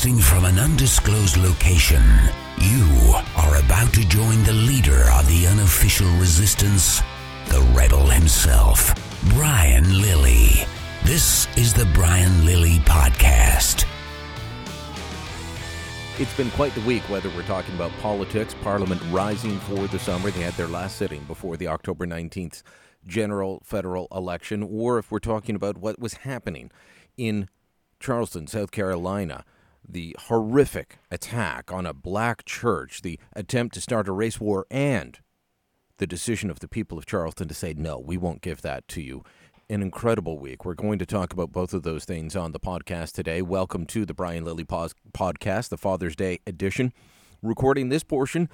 Broadcasting from an undisclosed location, you are about to join the leader of the unofficial resistance, the rebel himself, Brian Lilley. This is the Brian Lilley Podcast. It's been quite the week, whether we're talking about politics, Parliament rising for the summer. They had their last sitting before the October 19th general federal election, or if we're talking about what was happening in Charleston, South Carolina, the horrific attack on a black church, the attempt to start a race war, and the decision of the people of Charleston to say, no, we won't give that to you. An incredible week. We're going to talk about both of those things on the podcast today. Welcome to the Brian Lilley podcast, the Father's Day edition. Recording this portion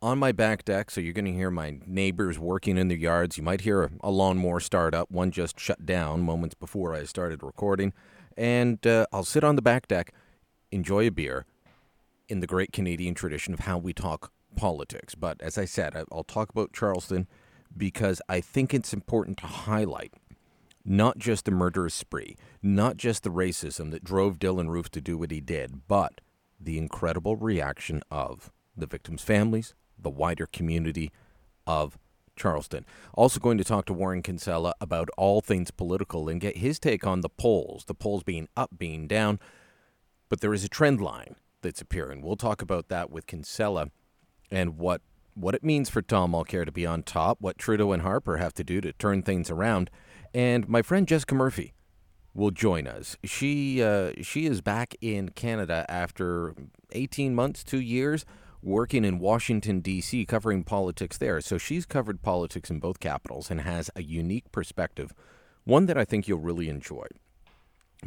on my back deck, so you're going to hear my neighbors working in their yards. You might hear a, a lawnmower start up. One just shut down moments before I started recording and uh, I'll sit on the back deck, enjoy a beer in the great Canadian tradition of how we talk politics. But as I said, I'll talk about Charleston because I think it's important to highlight not just the murderous spree, not just the racism that drove Dylann Roof to do what he did, but the incredible reaction of the victims' families, the wider community of Charleston. Also, going to talk to Warren Kinsella about all things political and get his take on the polls, the polls being up, being down. But there is a trend line that's appearing. We'll talk about that with Kinsella and what what it means for Tom Mulcair to be on top, what Trudeau and Harper have to do to turn things around. And my friend Jessica Murphy will join us. She uh, she is back in Canada after 18 months, two years working in Washington, D.C., covering politics there. So she's covered politics in both capitals and has a unique perspective, one that I think you'll really enjoy.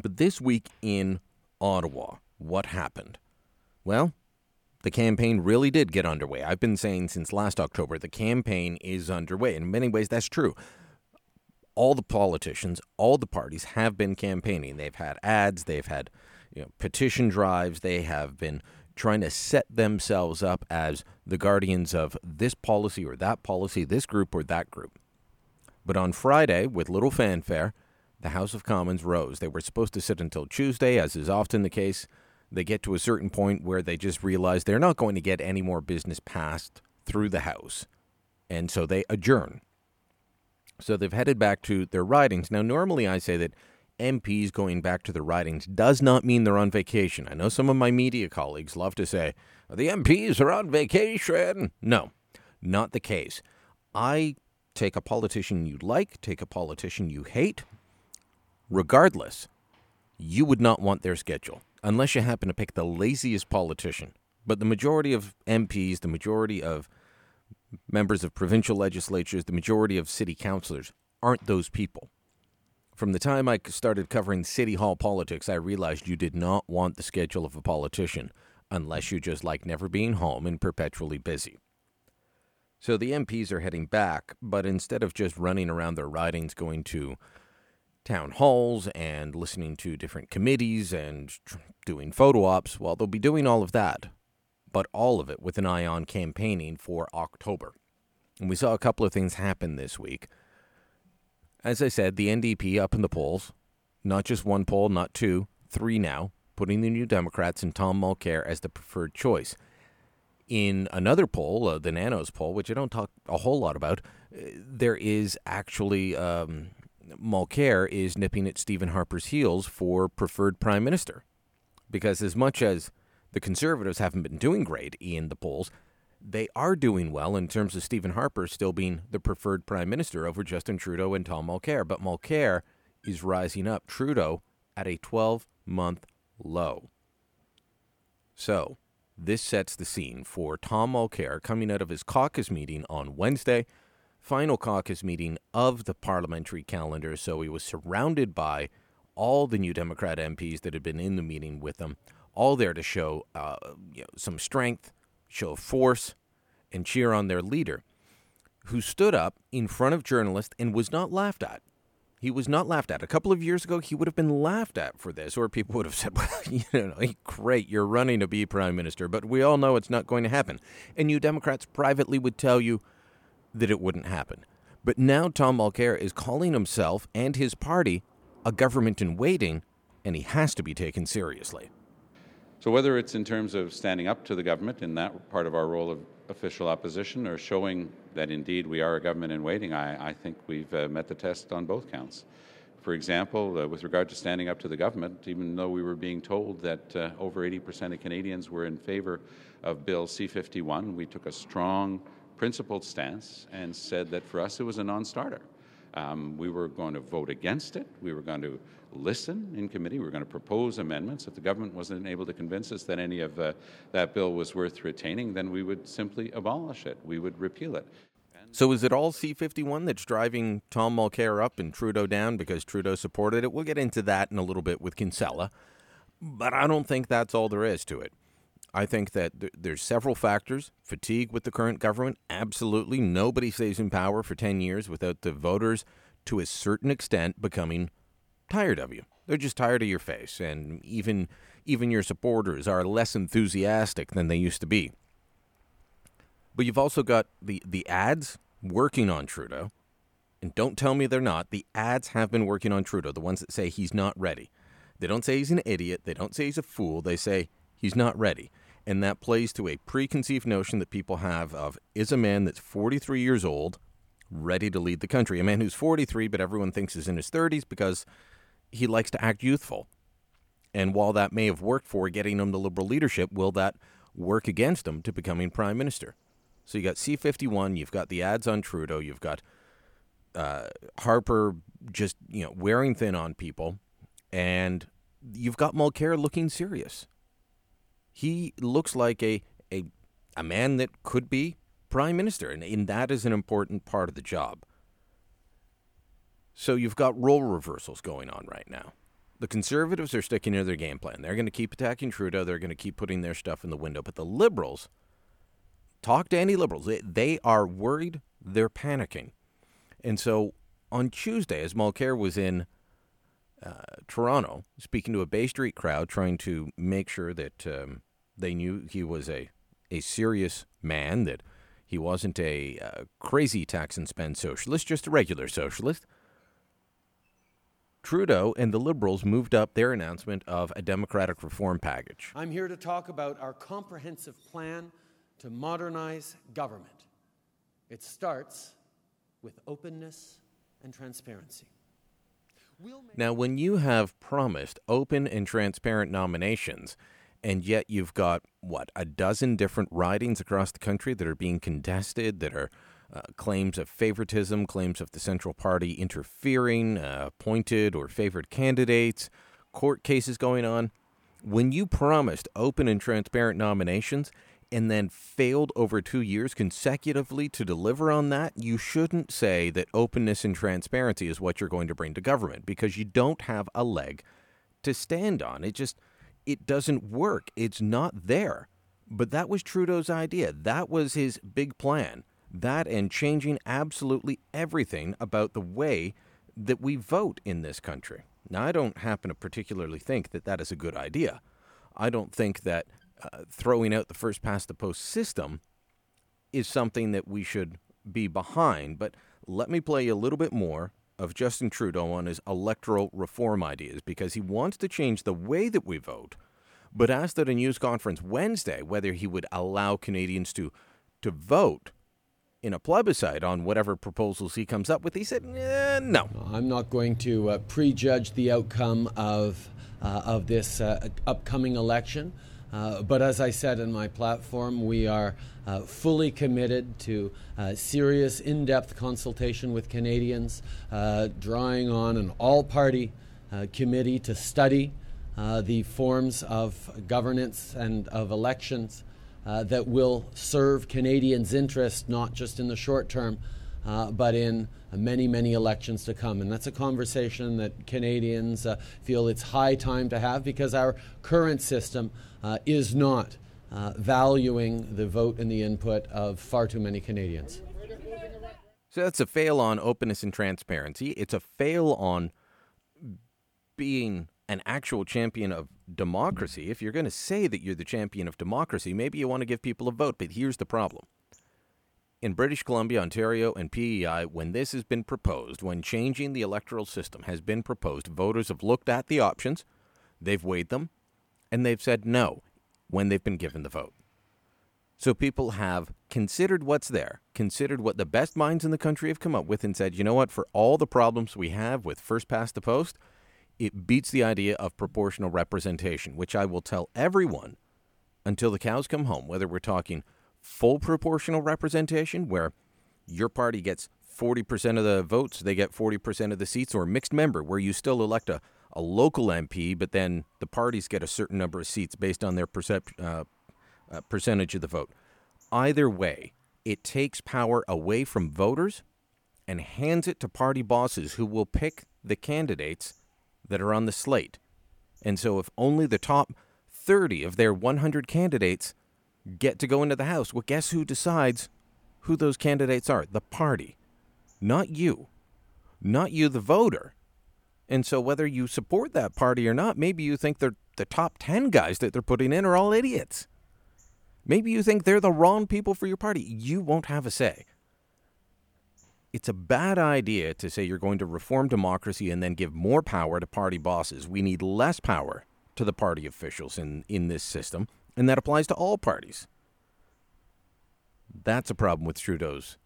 But this week in Ottawa, what happened? Well, the campaign really did get underway. I've been saying since last October the campaign is underway. In many ways, that's true. All the politicians, all the parties have been campaigning. They've had ads, they've had you know, petition drives, they have been trying to set themselves up as the guardians of this policy or that policy, this group or that group. But on Friday, with little fanfare, the House of Commons rose. They were supposed to sit until Tuesday, as is often the case. They get to a certain point where they just realize they're not going to get any more business passed through the House. And so they adjourn. So they've headed back to their ridings. Now, normally I say that MPs going back to their ridings does not mean they're on vacation. I know some of my media colleagues love to say, the MPs are on vacation. No, not the case. I take a politician you like, take a politician you hate. Regardless, you would not want their schedule unless you happen to pick the laziest politician. But the majority of MPs, the majority of members of provincial legislatures, the majority of city councilors aren't those people. From the time I started covering City Hall politics, I realized you did not want the schedule of a politician unless you just like never being home and perpetually busy. So the MPs are heading back, but instead of just running around their ridings going to town halls and listening to different committees and doing photo ops, well, they'll be doing all of that, but all of it with an eye on campaigning for October. And we saw a couple of things happen this week. As I said, the NDP up in the polls, not just one poll, not two, three now, putting the New Democrats and Tom Mulcair as the preferred choice. In another poll, uh, the Nanos poll, which I don't talk a whole lot about, uh, there is actually um, Mulcair is nipping at Stephen Harper's heels for preferred prime minister. Because as much as the Conservatives haven't been doing great in the polls, they are doing well in terms of Stephen Harper still being the preferred prime minister over Justin Trudeau and Tom Mulcair. But Mulcair is rising up. Trudeau at a 12 month low. So, this sets the scene for Tom Mulcair coming out of his caucus meeting on Wednesday, final caucus meeting of the parliamentary calendar. So, he was surrounded by all the New Democrat MPs that had been in the meeting with him, all there to show uh, you know, some strength, show force, and cheer on their leader, who stood up in front of journalists and was not laughed at. He was not laughed at. A couple of years ago, he would have been laughed at for this, or people would have said, well, you know, great, you're running to be prime minister, but we all know it's not going to happen. And New Democrats privately would tell you that it wouldn't happen. But now Tom Mulcair is calling himself and his party a government in waiting, and he has to be taken seriously. So, whether it's in terms of standing up to the government in that part of our role of official opposition or showing that indeed we are a government in waiting, I, I think we've uh, met the test on both counts. For example, uh, with regard to standing up to the government, even though we were being told that uh, over 80% of Canadians were in favor of Bill C 51, we took a strong, principled stance and said that for us it was a non starter. Um, we were going to vote against it. We were going to listen in committee. We were going to propose amendments. If the government wasn't able to convince us that any of uh, that bill was worth retaining, then we would simply abolish it. We would repeal it. So is it all C51 that's driving Tom Mulcair up and Trudeau down because Trudeau supported it? We'll get into that in a little bit with Kinsella. But I don't think that's all there is to it. I think that th- there's several factors. Fatigue with the current government, absolutely. Nobody stays in power for 10 years without the voters, to a certain extent, becoming tired of you. They're just tired of your face, and even even your supporters are less enthusiastic than they used to be. But you've also got the the ads working on Trudeau, and don't tell me they're not. The ads have been working on Trudeau. The ones that say he's not ready. They don't say he's an idiot. They don't say he's a fool. They say he's not ready. And that plays to a preconceived notion that people have of is a man that's 43 years old ready to lead the country. A man who's 43, but everyone thinks is in his 30s because he likes to act youthful. And while that may have worked for getting him the Liberal leadership, will that work against him to becoming Prime Minister? So you got C51, you've got the ads on Trudeau, you've got uh, Harper just you know wearing thin on people, and you've got Mulcair looking serious he looks like a, a, a man that could be prime minister, and, and that is an important part of the job. So you've got role reversals going on right now. The conservatives are sticking to their game plan. They're going to keep attacking Trudeau. They're going to keep putting their stuff in the window. But the liberals, talk to any liberals, they, they are worried. They're panicking. And so on Tuesday, as Mulcair was in uh, Toronto, speaking to a Bay Street crowd, trying to make sure that um, they knew he was a, a serious man, that he wasn't a uh, crazy tax and spend socialist, just a regular socialist. Trudeau and the Liberals moved up their announcement of a democratic reform package. I'm here to talk about our comprehensive plan to modernize government. It starts with openness and transparency. We'll now, when you have promised open and transparent nominations, and yet you've got what a dozen different ridings across the country that are being contested that are uh, claims of favoritism, claims of the Central Party interfering, uh, appointed or favored candidates, court cases going on. When you promised open and transparent nominations and then failed over two years consecutively to deliver on that, you shouldn't say that openness and transparency is what you're going to bring to government because you don't have a leg to stand on. It just it doesn't work. It's not there. But that was Trudeau's idea. That was his big plan. That and changing absolutely everything about the way that we vote in this country. Now, I don't happen to particularly think that that is a good idea. I don't think that uh, throwing out the first past the post system is something that we should be behind. But let me play a little bit more of Justin Trudeau on his electoral reform ideas because he wants to change the way that we vote, but asked at a news conference Wednesday whether he would allow Canadians to to vote in a plebiscite on whatever proposals he comes up with. He said, eh, "No, I'm not going to uh, prejudge the outcome of uh, of this uh, upcoming election." Uh, but as I said in my platform, we are uh, fully committed to uh, serious, in depth consultation with Canadians, uh, drawing on an all party uh, committee to study the forms of governance and of elections that will serve Canadians' interests, not just in the short term, but in many, many elections to come. And that's a conversation that Canadians uh, feel it's high time to have because our current system uh, is not uh, valuing the vote and the input of far too many Canadians. So that's a fail on openness and transparency. It's a fail on being an actual champion of democracy. If you're going to say that you're the champion of democracy, maybe you want to give people a vote. But here's the problem. In British Columbia, Ontario, and PEI, when this has been proposed, when changing the electoral system has been proposed, voters have looked at the options, they've weighed them, and they've said no when they've been given the vote. So people have considered what's there, considered what the best minds in the country have come up with, and said, you know what, for all the problems we have with first past the post, it beats the idea of proportional representation, which I will tell everyone until the cows come home, whether we're talking full proportional representation, where your party gets 40% of the votes, they get 40% of the seats, or mixed member, where you still elect a, a local MP, but then the parties get a certain number of seats based on their percep- uh, uh, percentage of the vote. Either way, it takes power away from voters and hands it to party bosses who will pick the candidates that are on the slate. And so, if only the top 30 of their 100 candidates get to go into the House, well, guess who decides who those candidates are? The party, not you, not you, the voter. And so, whether you support that party or not, maybe you think they're the top 10 guys that they're putting in are all idiots. Maybe you think they're the wrong people for your party. You won't have a say. It's a bad idea to say you're going to reform democracy and then give more power to party bosses. We need less power to the party officials in, in this system, and that applies to all parties. That's a problem with Trudeau's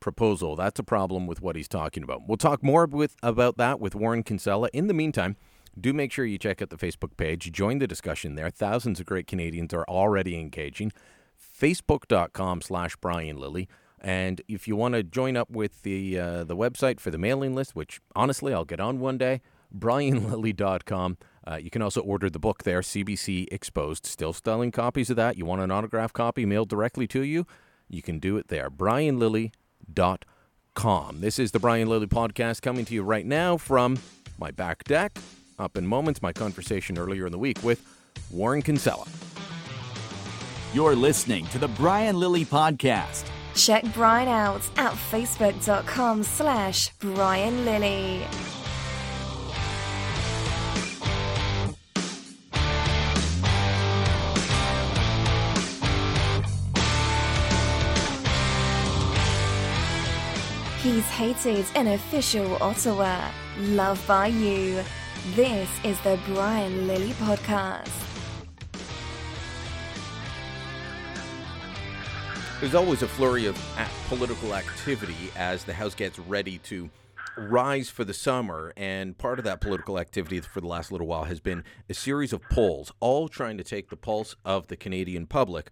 proposal. That's a problem with what he's talking about. We'll talk more with about that with Warren Kinsella. In the meantime, do make sure you check out the Facebook page. Join the discussion there. Thousands of great Canadians are already engaging. Facebook.com slash Brian Lilley. And if you want to join up with the uh, the website for the mailing list, which honestly I'll get on one day, brianlilley.com. Uh, you can also order the book there, CBC Exposed. Still selling copies of that. You want an autograph copy mailed directly to you? You can do it there. brianlilley.com. This is the Brian Lilley podcast coming to you right now from my back deck up in moments, my conversation earlier in the week with Warren Kinsella. You're listening to the Brian Lilley Podcast. Check Brian out at facebook.com slash Brian Lilley. He's hated in official Ottawa. Love by you. This is the Brian Lilley Podcast. There's always a flurry of political activity as the House gets ready to rise for the summer. And part of that political activity for the last little while has been a series of polls, all trying to take the pulse of the Canadian public.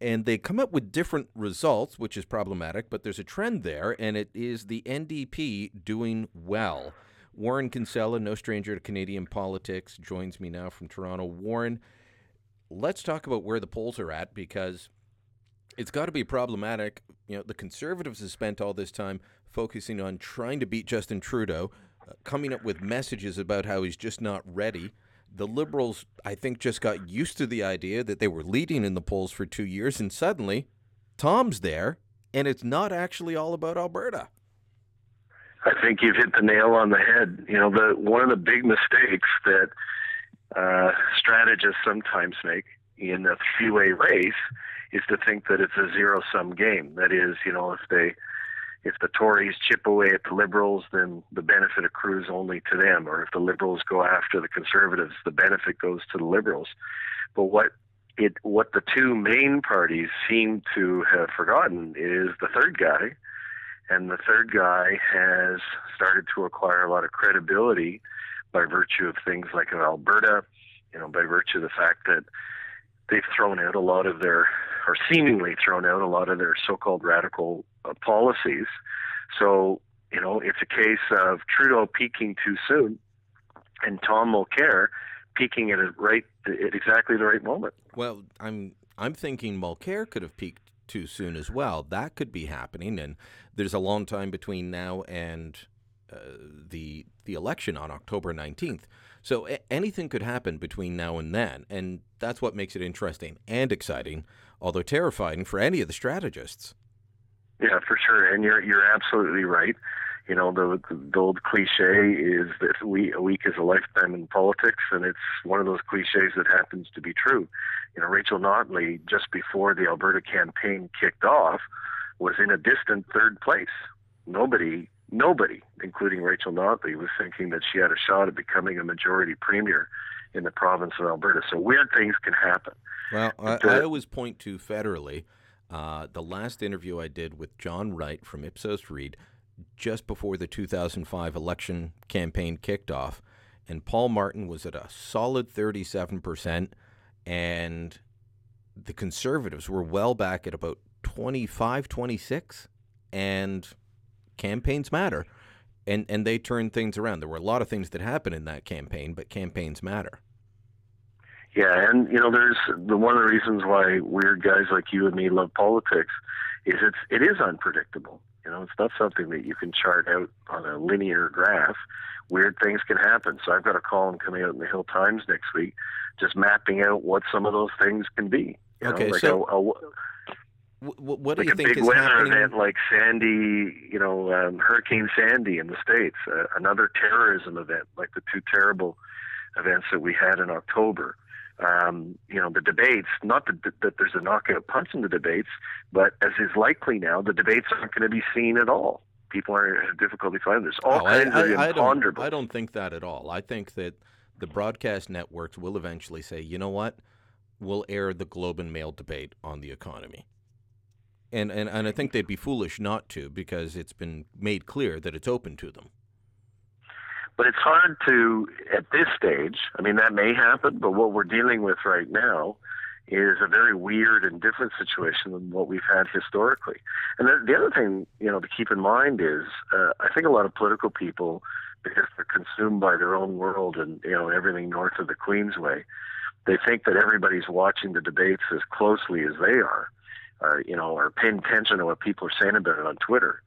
And they come up with different results, which is problematic, but there's a trend there, and it is the NDP doing well. Warren Kinsella, no stranger to Canadian politics, joins me now from Toronto. Warren, let's talk about where the polls are at because it's got to be problematic. You know, the Conservatives have spent all this time focusing on trying to beat Justin Trudeau, uh, coming up with messages about how he's just not ready. The Liberals, I think, just got used to the idea that they were leading in the polls for two years, and suddenly Tom's there, and it's not actually all about Alberta. I think you've hit the nail on the head. You know, the one of the big mistakes that uh, strategists sometimes make in a three-way race is to think that it's a zero-sum game. That is, you know, if they if the Tories chip away at the Liberals, then the benefit accrues only to them, or if the Liberals go after the Conservatives, the benefit goes to the Liberals. But what it what the two main parties seem to have forgotten is the third guy, and the third guy has started to acquire a lot of credibility by virtue of things like in Alberta, you know, by virtue of the fact that they've thrown out a lot of their, or seemingly thrown out a lot of their so-called radical policies. So, you know, it's a case of Trudeau peaking too soon, and Tom Mulcair peaking at it right at exactly the right moment. Well, I'm I'm thinking Mulcair could have peaked too soon as well. That could be happening, and there's a long time between now and uh, the the election on October 19th. So a- anything could happen between now and then, and that's what makes it interesting and exciting, although terrifying for any of the strategists. Yeah, for sure, and you're you're absolutely right. You know, the, the old cliche is that we, a week is a lifetime in politics, and it's one of those cliches that happens to be true. You know, Rachel Notley, just before the Alberta campaign kicked off, was in a distant third place. Nobody, nobody, including Rachel Notley, was thinking that she had a shot at becoming a majority premier in the province of Alberta. So weird things can happen. Well, I, I always point to federally. Uh, the last interview I did with John Wright from Ipsos Reid, just before the 2005 election campaign kicked off, and Paul Martin was at a solid 37%, and the Conservatives were well back at about 25, 26, and campaigns matter. And, and they turned things around. There were a lot of things that happened in that campaign, but campaigns matter. Yeah, and you know, there's the one of the reasons why weird guys like you and me love politics is it's it is unpredictable. You know, it's not something that you can chart out on a linear graph. Weird things can happen. So I've got a column coming out in the Hill Times next week, just mapping out what some of those things can be. You okay, know, like so a, a, what do like you a think big is weather happening? event like Sandy, you know, um, Hurricane Sandy in the states, uh, another terrorism event like the two terrible events that we had in October. Um, you know, the debates, not that, that there's a knockout punch in the debates, but as is likely now, the debates aren't going to be seen at all. People are have difficulty finding this. All Oh, I, kinds I, of I don't. I don't think that at all. I think that the broadcast networks will eventually say, you know what, we'll air the Globe and Mail debate on the economy. And, and, and I think they'd be foolish not to because it's been made clear that it's open to them. But it's hard to, at this stage, I mean, that may happen, but what we're dealing with right now is a very weird and different situation than what we've had historically. And the, the other thing, you know, to keep in mind is uh, I think a lot of political people, because they're consumed by their own world and, you know, everything north of the Queensway, they think that everybody's watching the debates as closely as they are, or, you know, or paying attention to what people are saying about it on Twitter.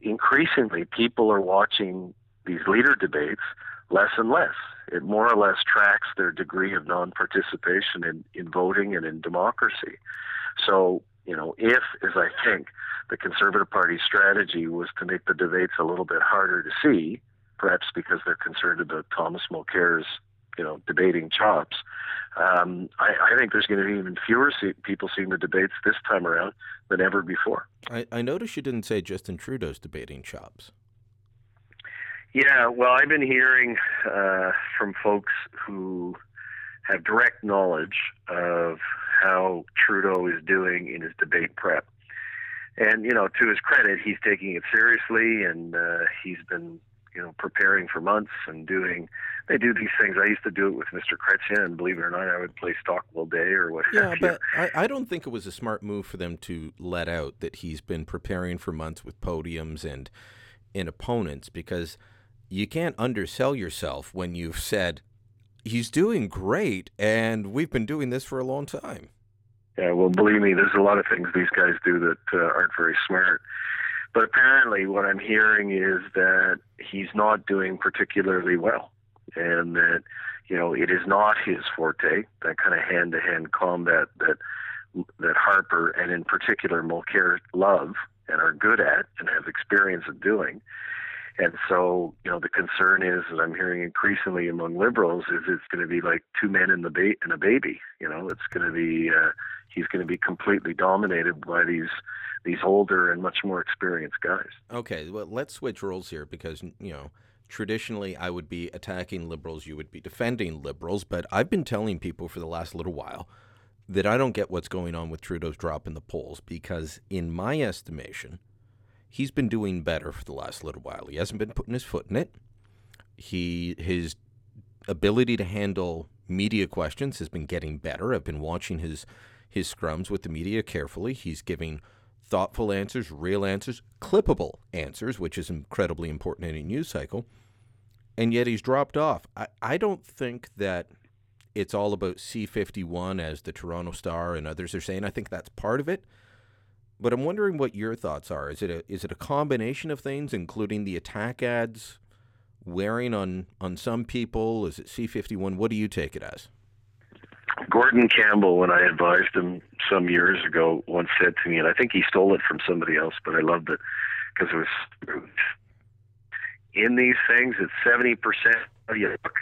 Increasingly, people are watching these leader debates less and less. It more or less tracks their degree of non-participation in, in voting and in democracy. So, you know, if, as I think, the Conservative Party's strategy was to make the debates a little bit harder to see, perhaps because they're concerned about Thomas Mulcair's, you know, debating chops, um, I, I think there's going to be even fewer see- people seeing the debates this time around than ever before. I, I noticed you didn't say Justin Trudeau's debating chops. Yeah, well, I've been hearing uh, from folks who have direct knowledge of how Trudeau is doing in his debate prep. And, you know, to his credit, he's taking it seriously and uh, he's been, you know, preparing for months and doing, they do these things. I used to do it with Mr. Chrétien, and believe it or not, I would play Stockwell Day or what Yeah, have you. but I, I don't think it was a smart move for them to let out that he's been preparing for months with podiums and in opponents because you can't undersell yourself when you've said he's doing great and we've been doing this for a long time. Yeah, well, believe me, there's a lot of things these guys do that uh, aren't very smart. But apparently, what I'm hearing is that he's not doing particularly well, and that you know it is not his forte. That kind of hand-to-hand combat that that Harper and in particular Mulcair love and are good at and have experience of doing. And so, you know, the concern is that I'm hearing increasingly among liberals is it's going to be like two men and the ba- and a baby. You know, it's going to be uh, he's going to be completely dominated by these these older and much more experienced guys. Okay, well, let's switch roles here because, you know, traditionally I would be attacking liberals, you would be defending liberals, but I've been telling people for the last little while that I don't get what's going on with Trudeau's drop in the polls because, in my estimation, he's been doing better for the last little while. He hasn't been putting his foot in it. He his ability to handle media questions has been getting better. I've been watching his his scrums with the media carefully. He's giving thoughtful answers, real answers, clippable answers, which is incredibly important in a news cycle. And yet he's dropped off. I, I don't think that it's all about C51 as the Toronto Star and others are saying. I think that's part of it. But I'm wondering what your thoughts are. Is it a is it a combination of things, including the attack ads wearing on on some people? Is it C51? What do you take it as? Gordon Campbell, when I advised him some years ago, once said to me, and I think he stole it from somebody else, but I loved it because it was. In these things, it's 70% how you look,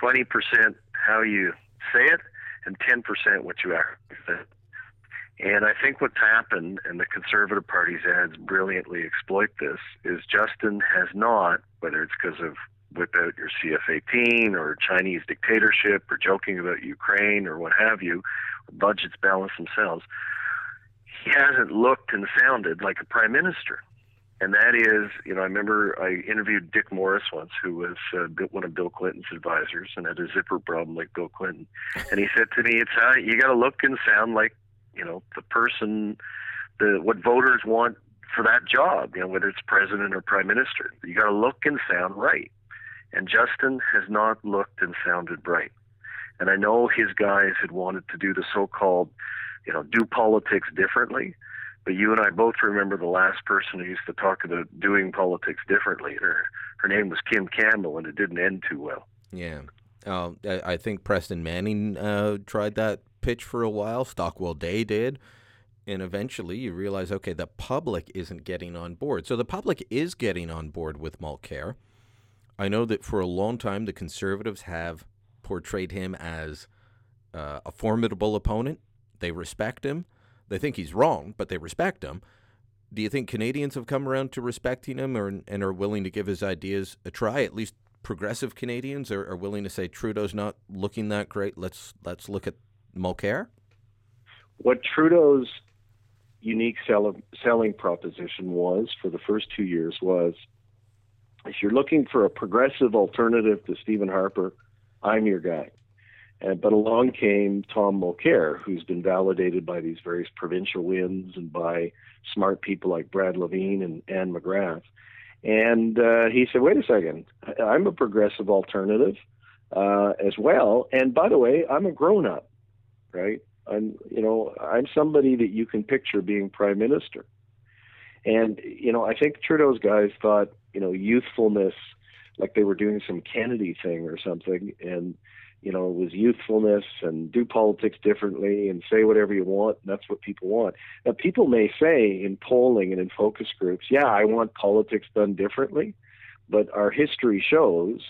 20% how you say it, and 10% what you actually say. And I think what's happened, and the Conservative Party's ads brilliantly exploit this, is Justin has not, whether it's because of whip out your CF-18 or Chinese dictatorship or joking about Ukraine or what have you. Budgets balance themselves. He hasn't looked and sounded like a prime minister. And that is, you know, I remember I interviewed Dick Morris once, who was uh, one of Bill Clinton's advisors and had a zipper problem like Bill Clinton. And he said to me, "It's uh, you got to look and sound like, you know, the person, the what voters want for that job. You know, whether it's president or prime minister, you got to look and sound right." And Justin has not looked and sounded right. And I know his guys had wanted to do the so-called, you know, do politics differently but you and I both remember the last person who used to talk about doing politics differently. Her her name was Kim Campbell, and it didn't end too well. Yeah, uh, I think Preston Manning uh, tried that pitch for a while. Stockwell Day did. And eventually you realize, okay, the public isn't getting on board. So the public is getting on board with Mulcair. I know that for a long time the conservatives have portrayed him as uh, a formidable opponent. They respect him. They think he's wrong, but they respect him. Do you think Canadians have come around to respecting him or, and are willing to give his ideas a try? At least progressive Canadians are, are willing to say Trudeau's not looking that great. Let's let's look at Mulcair. What Trudeau's unique sell- selling proposition was for the first two years was if you're looking for a progressive alternative to Stephen Harper, I'm your guy. And, but along came Tom Mulcair, who's been validated by these various provincial wins and by smart people like Brad Lavigne and Anne McGrath. And uh, he said, wait a second, I'm a progressive alternative uh, as well. And by the way, I'm a grown up, right? I'm, you know, I'm somebody that you can picture being prime minister. And, you know, I think Trudeau's guys thought, you know, youthfulness, like they were doing some Kennedy thing or something. And, you know, it was youthfulness and do politics differently and say whatever you want. And that's what people want. Now, people may say in polling and in focus groups, yeah, I want politics done differently. But our history shows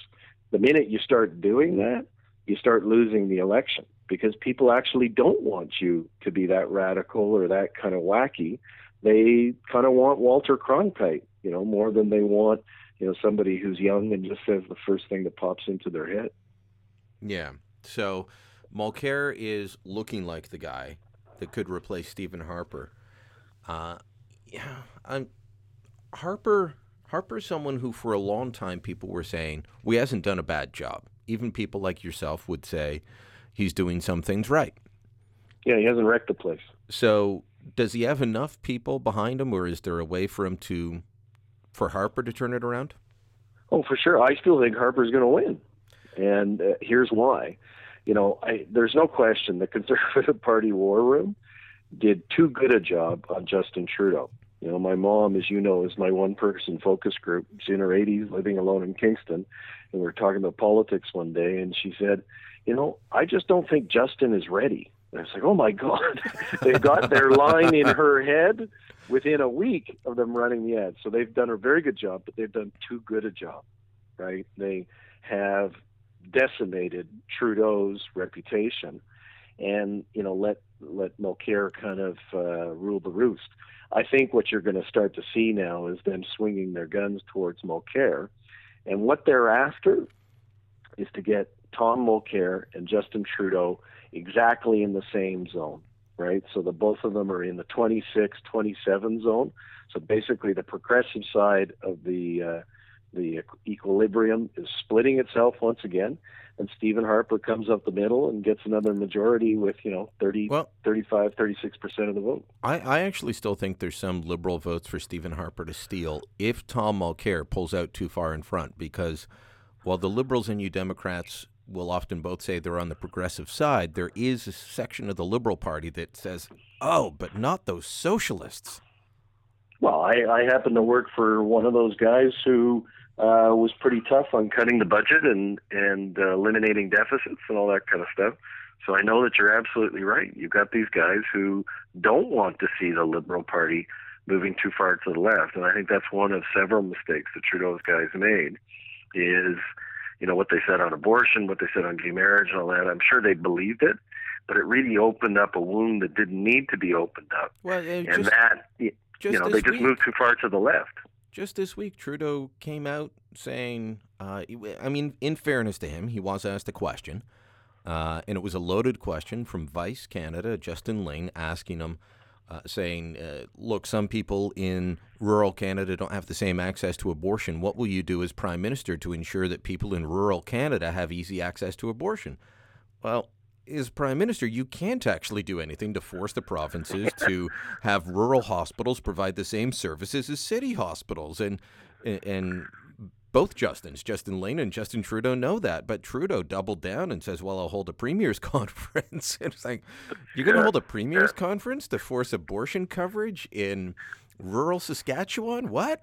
the minute you start doing that, you start losing the election because people actually don't want you to be that radical or that kind of wacky. They kind of want Walter Cronkite, you know, more than they want, you know, somebody who's young and just says the first thing that pops into their head. Yeah. So Mulcair is looking like the guy that could replace Stephen Harper. Uh, yeah, I'm Harper. Harper's someone who, for a long time, people were saying, "We hasn't done a bad job." Even people like yourself would say he's doing some things right. Yeah, he hasn't wrecked the place. So, does he have enough people behind him, or is there a way for him to, for Harper to turn it around? Oh, for sure. I still think Harper's going to win. And uh, here's why. You know, I, there's no question the Conservative Party war room did too good a job on Justin Trudeau. You know, my mom, as you know, is my one person focus group. She's in her 80s, living alone in Kingston. And we were talking about politics one day, and she said, You know, I just don't think Justin is ready. And I was like, Oh my God. they got their line in her head within a week of them running the ad. So they've done a very good job, but they've done too good a job, right? They have decimated Trudeau's reputation, and you know let let Mulcair kind of uh, rule the roost. I think what you're going to start to see now is them swinging their guns towards Mulcair, and what they're after is to get Tom Mulcair and Justin Trudeau exactly in the same zone, right? So the both of them are in the 26, 27 zone. So basically, the progressive side of the uh, the equilibrium is splitting itself once again and Stephen Harper comes up the middle and gets another majority with, you know, 30, well, 35, 36% of the vote. I, I actually still think there's some liberal votes for Stephen Harper to steal if Tom Mulcair pulls out too far in front because while the liberals and New Democrats will often both say they're on the progressive side, there is a section of the Liberal Party that says, oh, but not those socialists. Well, I, I happen to work for one of those guys who – uh, was pretty tough on cutting the budget and and uh, eliminating deficits and all that kind of stuff. So I know that you're absolutely right. You've got these guys who don't want to see the Liberal Party moving too far to the left, and I think that's one of several mistakes that Trudeau's guys made. Is you know what they said on abortion, what they said on gay marriage, and all that. I'm sure they believed it, but it really opened up a wound that didn't need to be opened up. Well, and just, that you know they just week. moved too far to the left just this week, Trudeau came out saying, uh, I mean, in fairness to him, he was asked a question, uh, and it was a loaded question from Vice Canada, Justin Ling, asking him, uh, saying, uh, look, some people in rural Canada don't have the same access to abortion. What will you do as Prime Minister to ensure that people in rural Canada have easy access to abortion? Well, as prime minister, you can't actually do anything to force the provinces to have rural hospitals provide the same services as city hospitals, and and both Justins, Justin Ling and Justin Trudeau, know that. But Trudeau doubled down and says, "Well, I'll hold a premier's conference." it's like you're going to hold a premier's conference to force abortion coverage in rural Saskatchewan? What?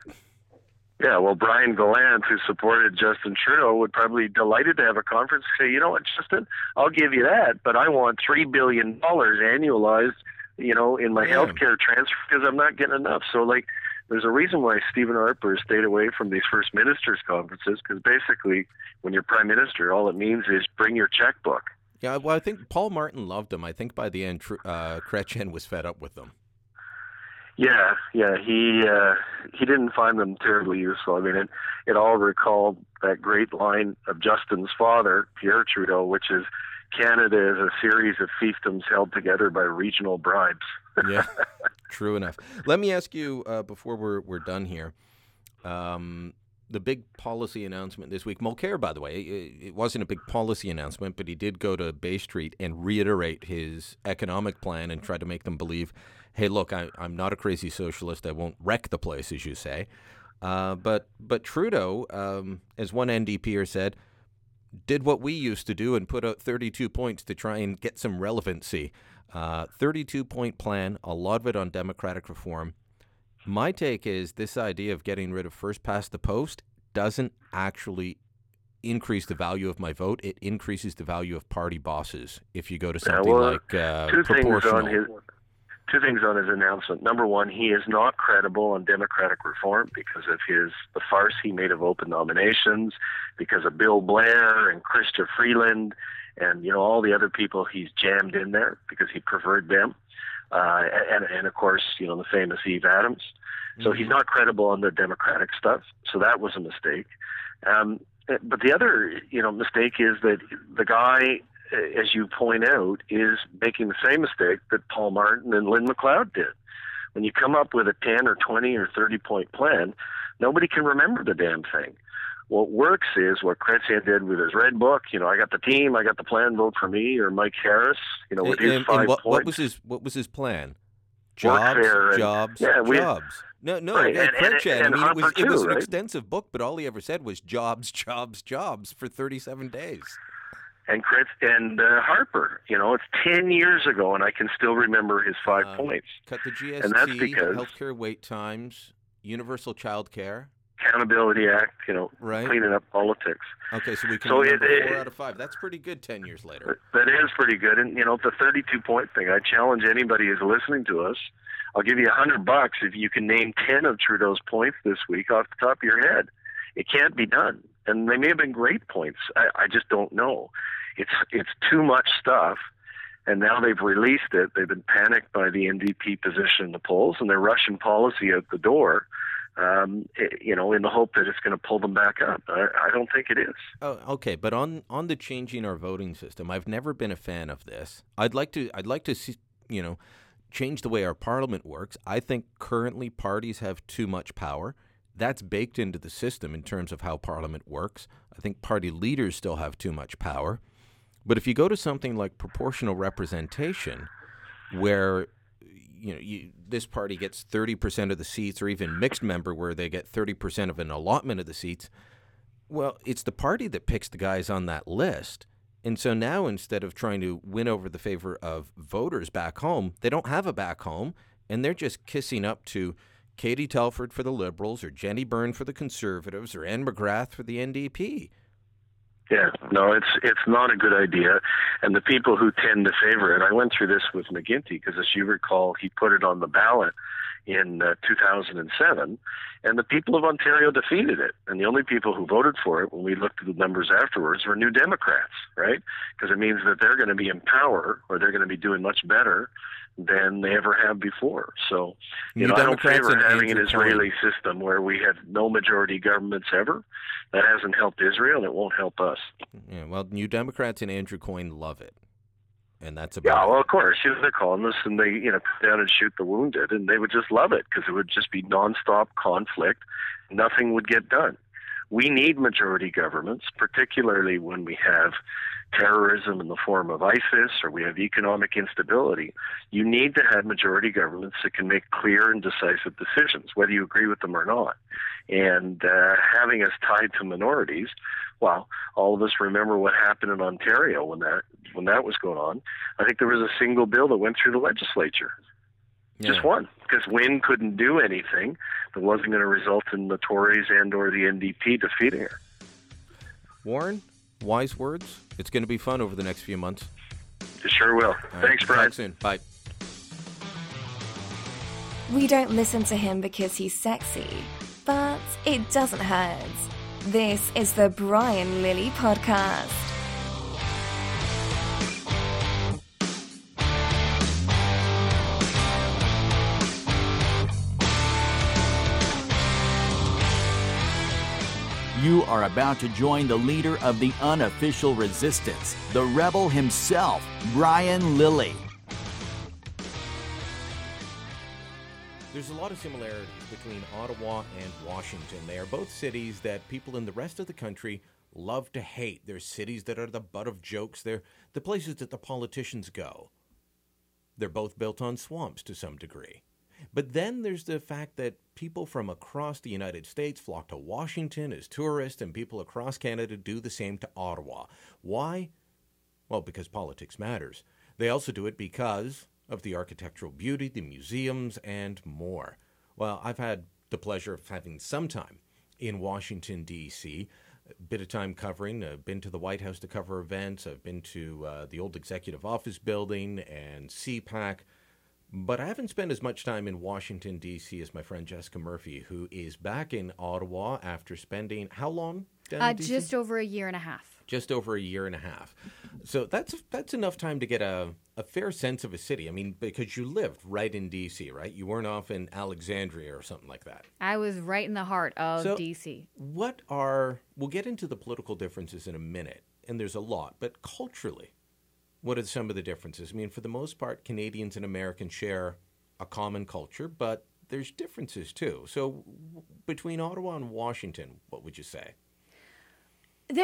Yeah, well, Brian Gallant, who supported Justin Trudeau, would probably be delighted to have a conference. Say, you know what, Justin, I'll give you that, but I want three billion dollars annualized, you know, in my yeah. health care transfer because I'm not getting enough. So, like, there's a reason why Stephen Harper stayed away from these first ministers' conferences because basically, when you're prime minister, all it means is bring your checkbook. Yeah, well, I think Paul Martin loved them. I think by the end, uh, Chrétien was fed up with them. Yeah, yeah, he uh, he didn't find them terribly useful. I mean, it it all recalled that great line of Justin's father, Pierre Trudeau, which is Canada is a series of fiefdoms held together by regional bribes. yeah, true enough. Let me ask you uh, before we're we're done here. Um, the big policy announcement this week. Mulcair, by the way, it, wasn't a big policy announcement, but he did go to Bay Street and reiterate his economic plan and try to make them believe hey, look, I, am not a crazy socialist. I won't wreck the place, as you say. Uh, but but Trudeau, um, as one NDPer said, did what we used to do and put out 32 points to try and get some relevancy. Uh, 32 point plan, a lot of it on democratic reform. My take is this idea of getting rid of first past the post doesn't actually increase the value of my vote. It increases the value of party bosses if you go to something well, like uh, two proportional. Things on his, two things on his announcement. Number one, he is not credible on democratic reform because of his the farce he made of open nominations, because of Bill Blair and Chrystia Freeland, and you know all the other people he's jammed in there because he preferred them, uh, and and of course you know the famous Eve Adams. So he's not credible on the democratic stuff. So that was a mistake. Um, but the other, you know, mistake is that the guy as you point out, is making the same mistake that Paul Martin and Lynn McLeod did. When you come up with a 10 or 20 or 30 point plan, nobody can remember the damn thing. What works is what Chrétien did with his red book. You know, I got the team, I got the plan, vote for me, or Mike Harris. You know, with and, his and, five and what, points. What was his What was his plan? Jobs, jobs, yeah, we, jobs. No, no, right, yeah, Chrétien. I mean, it was too, it was an right? extensive book, but all he ever said was jobs, jobs, jobs for thirty-seven days and Chris and uh, Harper. You know, it's ten years ago, and I can still remember his five uh, points. Cut the GST, and that's because healthcare wait times, universal child care, Accountability Act. You know, right. cleaning up politics. Okay, so we can so remember it, four it, out of five. That's pretty good. Ten years later, that is pretty good. And you know, the thirty-two point thing. I challenge anybody who's listening to us. I'll give you a hundred bucks if you can name ten of Trudeau's points this week off the top of your head. It can't be done, and they may have been great points. I, I just don't know it's it's too much stuff and now they've released it. They've been panicked by the NDP position in the polls, and they're rushing policy out the door. Um, it, you know, in the hope that it's going to pull them back up. I, I, don't think it is. Oh, okay. But on on the changing our voting system, I've never been a fan of this. I'd like to. I'd like to see. You know, change the way our parliament works. I think currently parties have too much power. That's baked into the system in terms of how parliament works. I think party leaders still have too much power. But if you go to something like proportional representation, where you know you, this party gets 30% of the seats, or even mixed member where they get 30% of an allotment of the seats, well, it's the party that picks the guys on that list. And so now instead of trying to win over the favor of voters back home, they don't have a back home, and they're just kissing up to Katie Telford for the Liberals, or Jenny Byrne for the Conservatives, or Anne McGrath for the NDP. Yeah, no, it's it's not a good idea, and the people who tend to favor it. I went through this with McGuinty because, as you recall, he put it on the ballot in uh, 2007, and the people of Ontario defeated it. And the only people who voted for it, when we looked at the numbers afterwards, were New Democrats, right? Because it means that they're going to be in power, or they're going to be doing much better than they ever have before. So, you know, I don't favor having an Israeli system where we have no majority governments ever. That hasn't helped Israel. It won't help us. Yeah, well, New Democrats and Andrew Coyne love it. And that's about yeah. Well, of course, you know, they're colonists, and they you know come down and shoot the wounded, and they would just love it because it would just be nonstop conflict. Nothing would get done. We need majority governments, particularly when we have terrorism in the form of ISIS or we have economic instability. You need to have majority governments that can make clear and decisive decisions, whether you agree with them or not. And uh, having us tied to minorities, well, all of us remember what happened in Ontario when that when that was going on. I think there was a single bill that went through the legislature yeah. Just one, because Wynne couldn't do anything that wasn't going to result in the Tories and or the NDP defeating her. Warren, wise words. It's going to be fun over the next few months. It sure will. All Thanks, right. Brian. Talk soon. Bye. We don't listen to him because he's sexy, but it doesn't hurt. This is the Brian Lilley Podcast. You are about to join the leader of the unofficial resistance, the rebel himself, Brian Lilley. There's a lot of similarities between Ottawa and Washington. They are both cities that people in the rest of the country love to hate. They're cities that are the butt of jokes. They're the places that the politicians go. They're both built on swamps to some degree. But then there's the fact that people from across the United States flock to Washington as tourists, and people across Canada do the same to Ottawa. Why? Well, because politics matters. They also do it because of the architectural beauty, the museums, and more. Well, I've had the pleasure of having some time in Washington, D.C. A bit of time covering. I've been to the White House to cover events. I've been to uh, the old executive office building and CPAC. But I haven't spent as much time in Washington, D.C. as my friend Jessica Murphy, who is back in Ottawa after spending how long? Uh, just over a year and a half. Just over a year and a half. So that's that's enough time to get a, a fair sense of a city. I mean, because you lived right in D.C., right? You weren't off in Alexandria or something like that. I was right in the heart of so D.C. What are, we'll get into the political differences in a minute, and there's a lot, but culturally, what are some of the differences? I mean, for the most part, Canadians and Americans share a common culture, but there's differences too. So, between Ottawa and Washington, what would you say?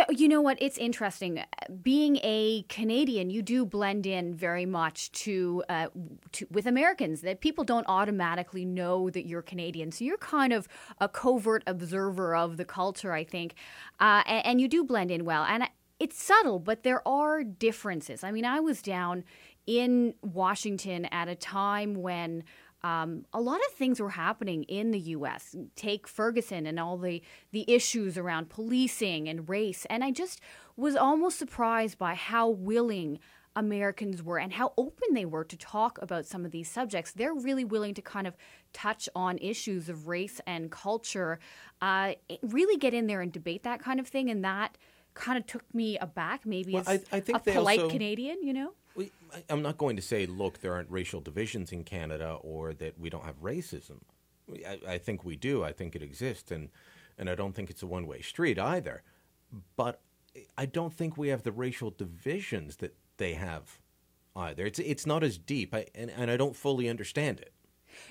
You know what? It's interesting. Being a Canadian, you do blend in very much to, uh, to with Americans. That people don't automatically know that you're Canadian, so you're kind of a covert observer of the culture, I think, uh, and, and, you do blend in well. And it's subtle, but there are differences. I mean, I was down in Washington at a time when um, a lot of things were happening in the U.S. Take Ferguson and all the the issues around policing and race, and I just was almost surprised by how willing Americans were and how open they were to talk about some of these subjects. They're really willing to kind of touch on issues of race and culture, uh, really get in there and debate that kind of thing, and that kind of took me aback. Maybe well, as I, I think a polite also, Canadian, you know. We, I'm not going to say, look, there aren't racial divisions in Canada or that we don't have racism. I, I think we do. I think it exists, and and I don't think it's a one way street either. But I don't think we have the racial divisions that they have either. It's it's not as deep, I, and and I don't fully understand it.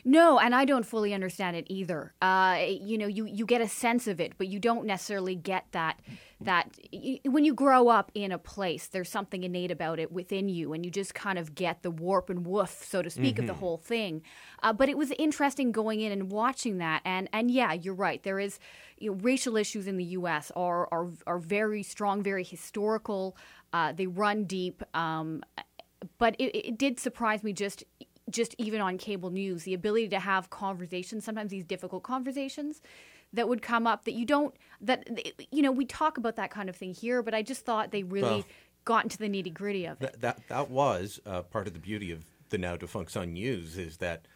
No, and I don't fully understand it either. Uh, you know, you, you get a sense of it, but you don't necessarily get that that when you grow up in a place, there's something innate about it within you, and you just kind of get the warp and woof, so to speak, mm-hmm. of the mm-hmm. whole thing. Uh, but it was interesting going in and watching that, and and yeah, you're right. There is you know, racial issues in the U.S. are are are very strong, very historical. Uh, they run deep. Um, but it, it did surprise me just just even on cable news, the ability to have conversations, sometimes these difficult conversations that would come up that you don't, that, you know, we talk about that kind of thing here, but I just thought they really well, got into the nitty gritty of it. That, that, that was uh, part of the beauty of the now defunct Sun News is that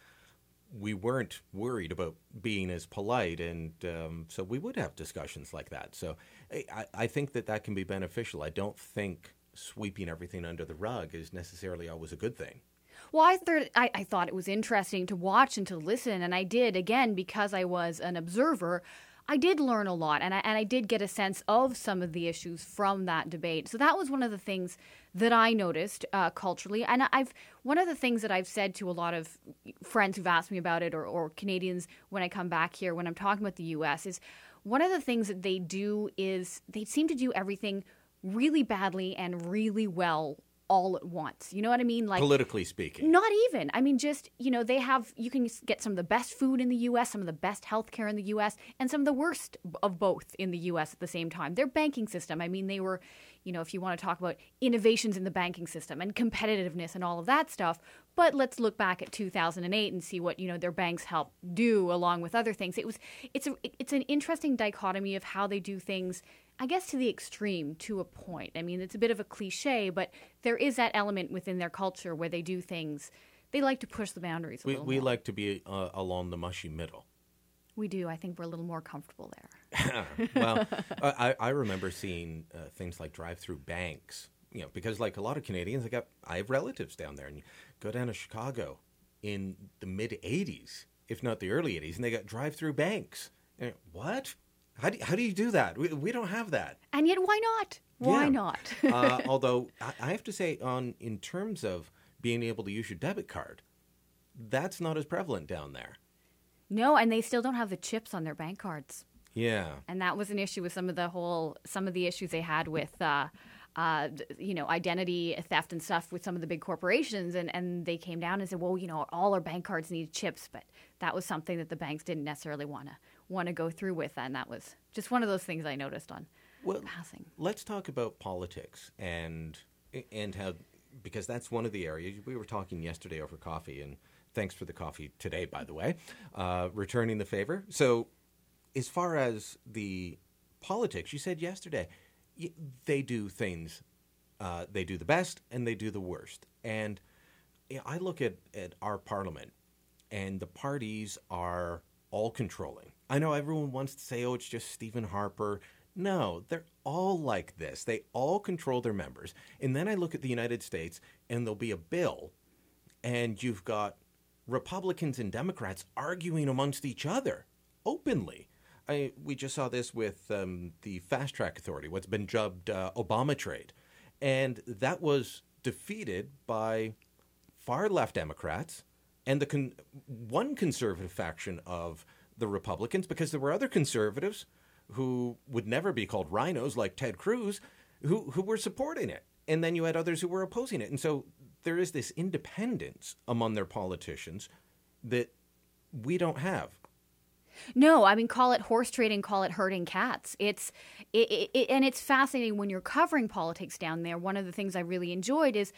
we weren't worried about being as polite, and um, so we would have discussions like that. So I, I think that that can be beneficial. I don't think sweeping everything under the rug is necessarily always a good thing. Well, I, th- I, I thought it was interesting to watch and to listen, and I did again because I was an observer. I did learn a lot, and I, and I did get a sense of some of the issues from that debate. So that was one of the things that I noticed uh, culturally. And I've one of the things that I've said to a lot of friends who've asked me about it, or, or Canadians when I come back here when I'm talking about the U.S. is one of the things that they do is they seem to do everything really badly and really well all at once. You know what I mean? Like politically speaking. Not even. I mean just, you know, they have you can get some of the best food in the US, some of the best healthcare in the US, and some of the worst of both in the US at the same time. Their banking system, I mean they were, you know, if you want to talk about innovations in the banking system and competitiveness and all of that stuff, but let's look back at 2008 and see what, you know, their banks helped do along with other things. It was it's a, it's an interesting dichotomy of how they do things I guess to the extreme to a point. I mean, it's a bit of a cliche, but there is that element within their culture where they do things. They like to push the boundaries. we we more. like to be uh, along the mushy middle. We do. I think we're a little more comfortable there. well, I, I remember seeing uh, things like drive-through banks. You know, because like a lot of Canadians, I got I have relatives down there, and you go down to Chicago in the mid '80s, if not the early '80s, and they got drive-through banks. And, what? How do, how do you do that? We, we don't have that. And yet, why not? Why yeah. not? uh, although I, I have to say, on in terms of being able to use your debit card, that's not as prevalent down there. No, and they still don't have the chips on their bank cards. Yeah. And that was an issue with some of the whole some of the issues they had with uh, uh, you know, identity theft and stuff with some of the big corporations. And, and they came down and said, well, you know, all our bank cards need chips. But that was something that the banks didn't necessarily want to want to go through with. And that was just one of those things I noticed on well, passing. Let's talk about politics and and how because that's one of the areas we were talking yesterday over coffee and thanks for the coffee today by the way uh, returning the favor so as far as the politics you said yesterday they do things uh, they do the best and they do the worst and you know, i look at, at our parliament and the parties are all controlling I know everyone wants to say, oh, it's just Stephen Harper. No, they're all like this. They all control their members. And then I look at the United States, and there'll be a bill, and you've got Republicans and Democrats arguing amongst each other openly. I, we just saw this with um, the Fast Track Authority, what's been dubbed uh, Obama trade. And that was defeated by far left Democrats and the con- one conservative faction of the Republicans because there were other conservatives who would never be called RINOs, like Ted Cruz who, who were supporting it. And then you had others who were opposing it. And so there is this independence among their politicians that we don't have. No, I mean, call it horse trading, call it herding cats. It's it, it, and it's fascinating when you're covering politics down there. One of the things I really enjoyed is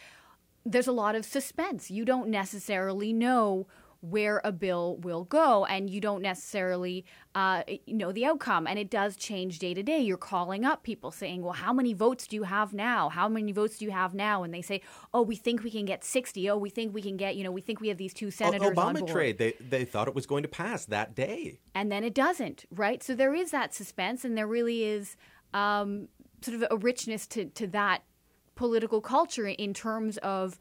there's a lot of suspense. You don't necessarily know where a bill will go, and you don't necessarily uh, know the outcome. And it does change day to day. You're calling up people saying, "Well, how many votes do you have now? How many votes do you have now?" And they say, "Oh, we think we can get 60. Oh, we think we can get, you know, we think we have these two senators Obama on board." trade. They they thought it was going to pass that day, and then it doesn't. Right. So there is that suspense, and there really is um, sort of a richness to to that political culture in terms of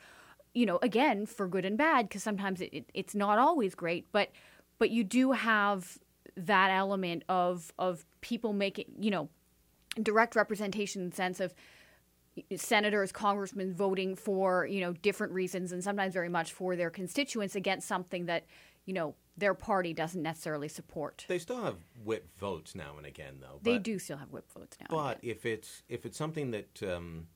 you know, again, for good and bad, because sometimes it, it, it's not always great, but but you do have that element of of people making, you know, direct representation in the sense of senators, congressmen voting for, you know, different reasons and sometimes very much for their constituents against something that, you know, their party doesn't necessarily support. They still have whip votes now and again, though. They do still have whip votes now. But if it's if it's something that um,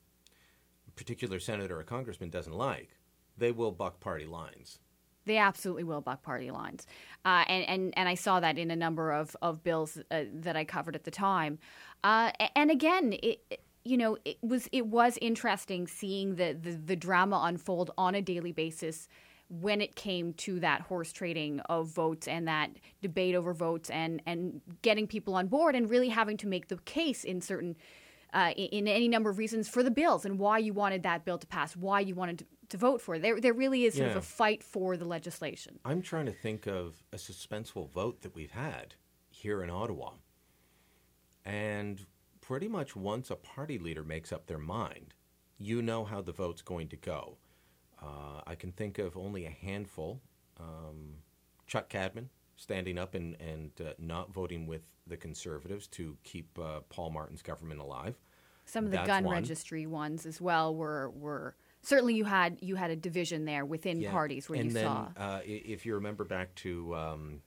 a particular senator or congressman doesn't like, they will buck party lines. They absolutely will buck party lines, uh, and and and I saw that in a number of of bills uh, that I covered at the time, uh, and again, it, you know, it was it was interesting seeing the, the the drama unfold on a daily basis when it came to that horse trading of votes and that debate over votes and and getting people on board and really having to make the case in certain uh, in, in, any number of reasons for the bills and why you wanted that bill to pass, why you wanted to, vote for. There, there really is sort yeah. of a fight for the legislation. I'm trying to think of a suspenseful vote that we've had here in Ottawa. And pretty much once a party leader makes up their mind, you know how the vote's going to go. Uh, I can think of only a handful. Um, Chuck Cadman standing up and, and uh, not voting with the Conservatives to keep uh, Paul Martin's government alive. Some of the That's gun one. registry ones as well were were certainly you had you had a division there within Yeah. parties where and you then, saw. Uh, if you remember back to, um,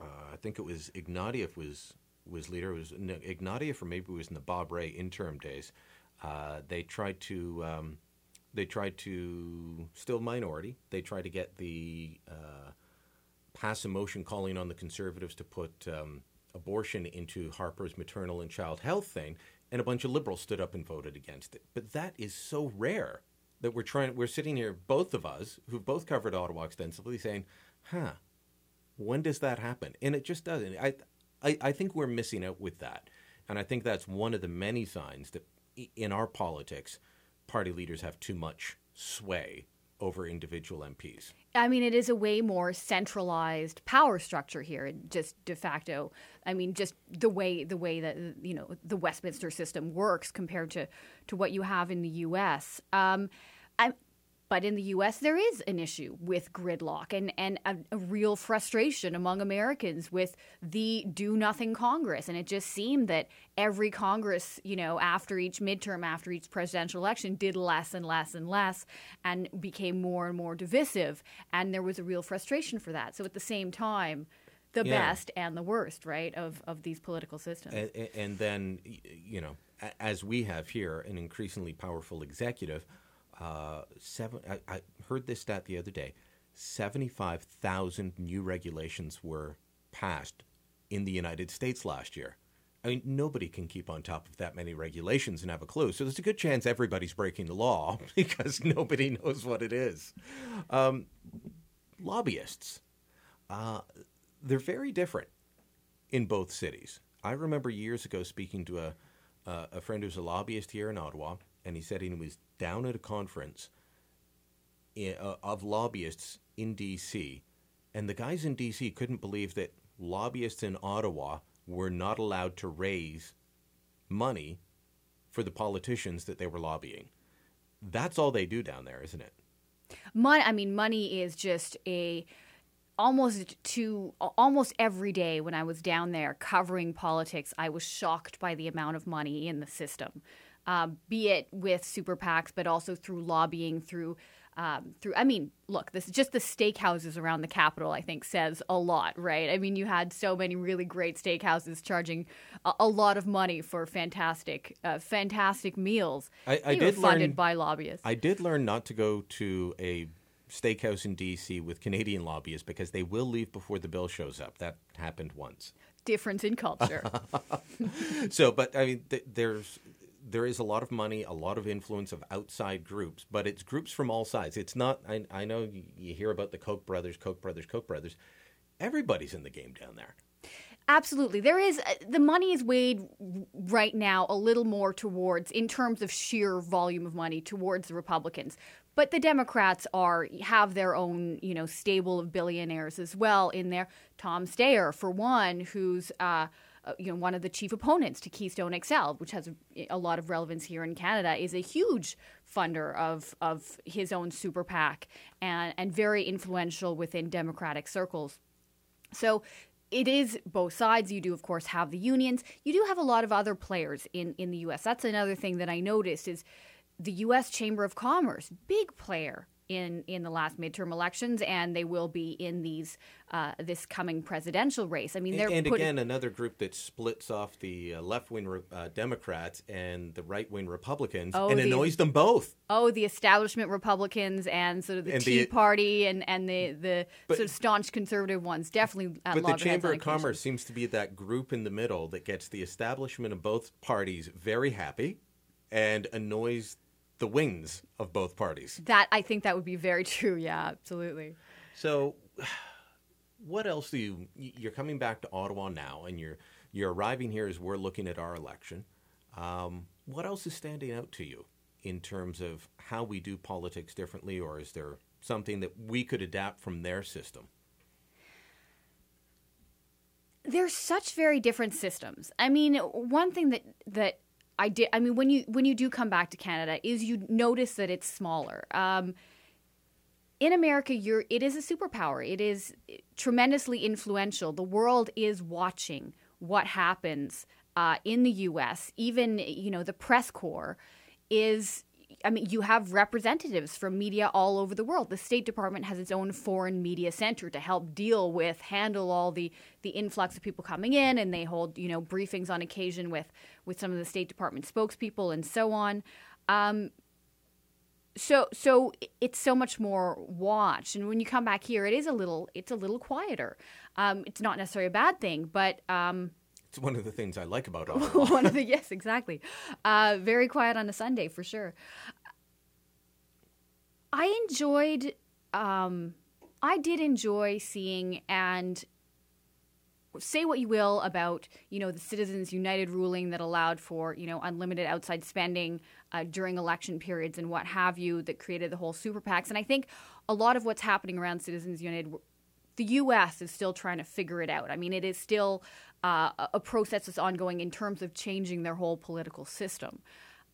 uh, I think it was Ignatieff was was leader. It was no, Ignatieff, or maybe it was in the Bob Rae interim days. Uh, they tried to um, they tried to still minority. They tried to get the uh, pass a motion calling on the conservatives to put um, abortion into Harper's maternal and child health thing, and a bunch of liberals stood up and voted against it. But that is so rare that we're trying. We're sitting here, both of us, who've both covered Ottawa extensively, saying, "Huh, when does that happen?" And it just doesn't. I, I, I think we're missing out with that, and I think that's one of the many signs that in our politics, party leaders have too much sway over individual MPs. I mean, it is a way more centralized power structure here, just de facto. I mean, just the way the way that you know the Westminster system works compared to to what you have in the U.S. Um, I, but in the U.S., there is an issue with gridlock and and a, a real frustration among Americans with the do nothing Congress, and it just seemed that every Congress, you know, after each midterm, after each presidential election, did less and less and less, and became more and more divisive, and there was a real frustration for that. So at the same time. The Yeah. best and the worst, right, of, of these political systems. and, and then you know as we have here an increasingly powerful executive uh, seven I, I heard this stat the other day 75,000 new regulations were passed in the United States last year I mean, nobody can keep on top of that many regulations and have a clue. So there's a good chance everybody's breaking the law because nobody knows what it is. Um, lobbyists, uh, they're very different in both cities. I remember years ago speaking to a uh, a friend who's a lobbyist here in Ottawa, and he said he was down at a conference i uh, of lobbyists in D.C., and the guys in D.C. couldn't believe that lobbyists in Ottawa were not allowed to raise money for the politicians that they were lobbying. That's all they do down there, isn't it? Money, I mean, money is just a almost to almost every day when I was down there covering politics, I was shocked by the amount of money in the system, um, be it with super PACs, but also through lobbying, through um, through. I mean, look, this just the steakhouses around the capital. I think says a lot, right? I mean, you had so many really great steakhouses charging a, a lot of money for fantastic, uh, fantastic meals. I- I did funded learn- by lobbyists. I did learn not to go to a steakhouse in D.C. with Canadian lobbyists because they will leave before the bill shows up. That happened once. Difference in culture. so, but I mean, th- there's there is a lot of money, a lot of influence of outside groups, but it's groups from all sides. It's not. I, I know you, hear about the Koch brothers, Koch brothers, Koch brothers. Everybody's in the game down there. Absolutely. There is uh, the money is weighed right now a little more towards in terms of sheer volume of money towards the Republicans. But the Democrats are have their own, you know, stable of billionaires as well in there. Tom Steyer, for one, who's uh, uh, you know one of the chief opponents to Keystone XL, which has a, lot of relevance here in Canada, is a huge funder of of his own super PAC and and very influential within Democratic circles. So it is both sides. You do, of course, have the unions. You do have a lot of other players in, in the U.S. That's another thing that I noticed is the U.S. Chamber of Commerce, big player in in the last midterm elections, and they will be in these uh, this coming presidential race. I mean, they're and putting, again, another group that splits off the uh, left wing re- uh, Democrats and the right wing Republicans Oh, and the- annoys them both. oh the establishment Republicans and sort of the And Tea the- Party and and the the But- sort of staunch conservative ones definitely at But the Chamber of. Commerce seems to be that group in the middle that gets the establishment of both parties very happy and annoys the wings of both parties. That I think that would be very true. Yeah, absolutely. So, what else do you? You're coming back to Ottawa now, and you're you're arriving here as we're looking at our election. Um, what else is standing out to you in terms of how we do politics differently, or is there something that we could adapt from their system? they're such very different systems. I mean, one thing that that I did. I mean, when you when you do come back to Canada, is you notice that it's smaller. Um, in America, you're it is a superpower. It is tremendously influential. The world is watching what happens uh, in the U.S. Even you know the press corps is. I mean, you have representatives from media all over the world. The State Department has its own foreign media center to help deal with, handle all the the influx of people coming in, and they hold you know briefings on occasion with with some of the State Department spokespeople and so on. Um, so so it's so much more watched and when you come back here it is a little it's a little quieter um, it's not necessarily a bad thing but um, it's one of the things i like about Ottawa. one of the yes exactly uh, very quiet on a sunday for sure i enjoyed um, i did enjoy seeing and say what you will about you know the citizens united ruling that allowed for you know unlimited outside spending uh, during election periods and what have you that created the whole super PACs. And I think a lot of what's happening around Citizens United, the U.S. is still trying to figure it out. I mean, it is still uh, a process that's ongoing in terms of changing their whole political system.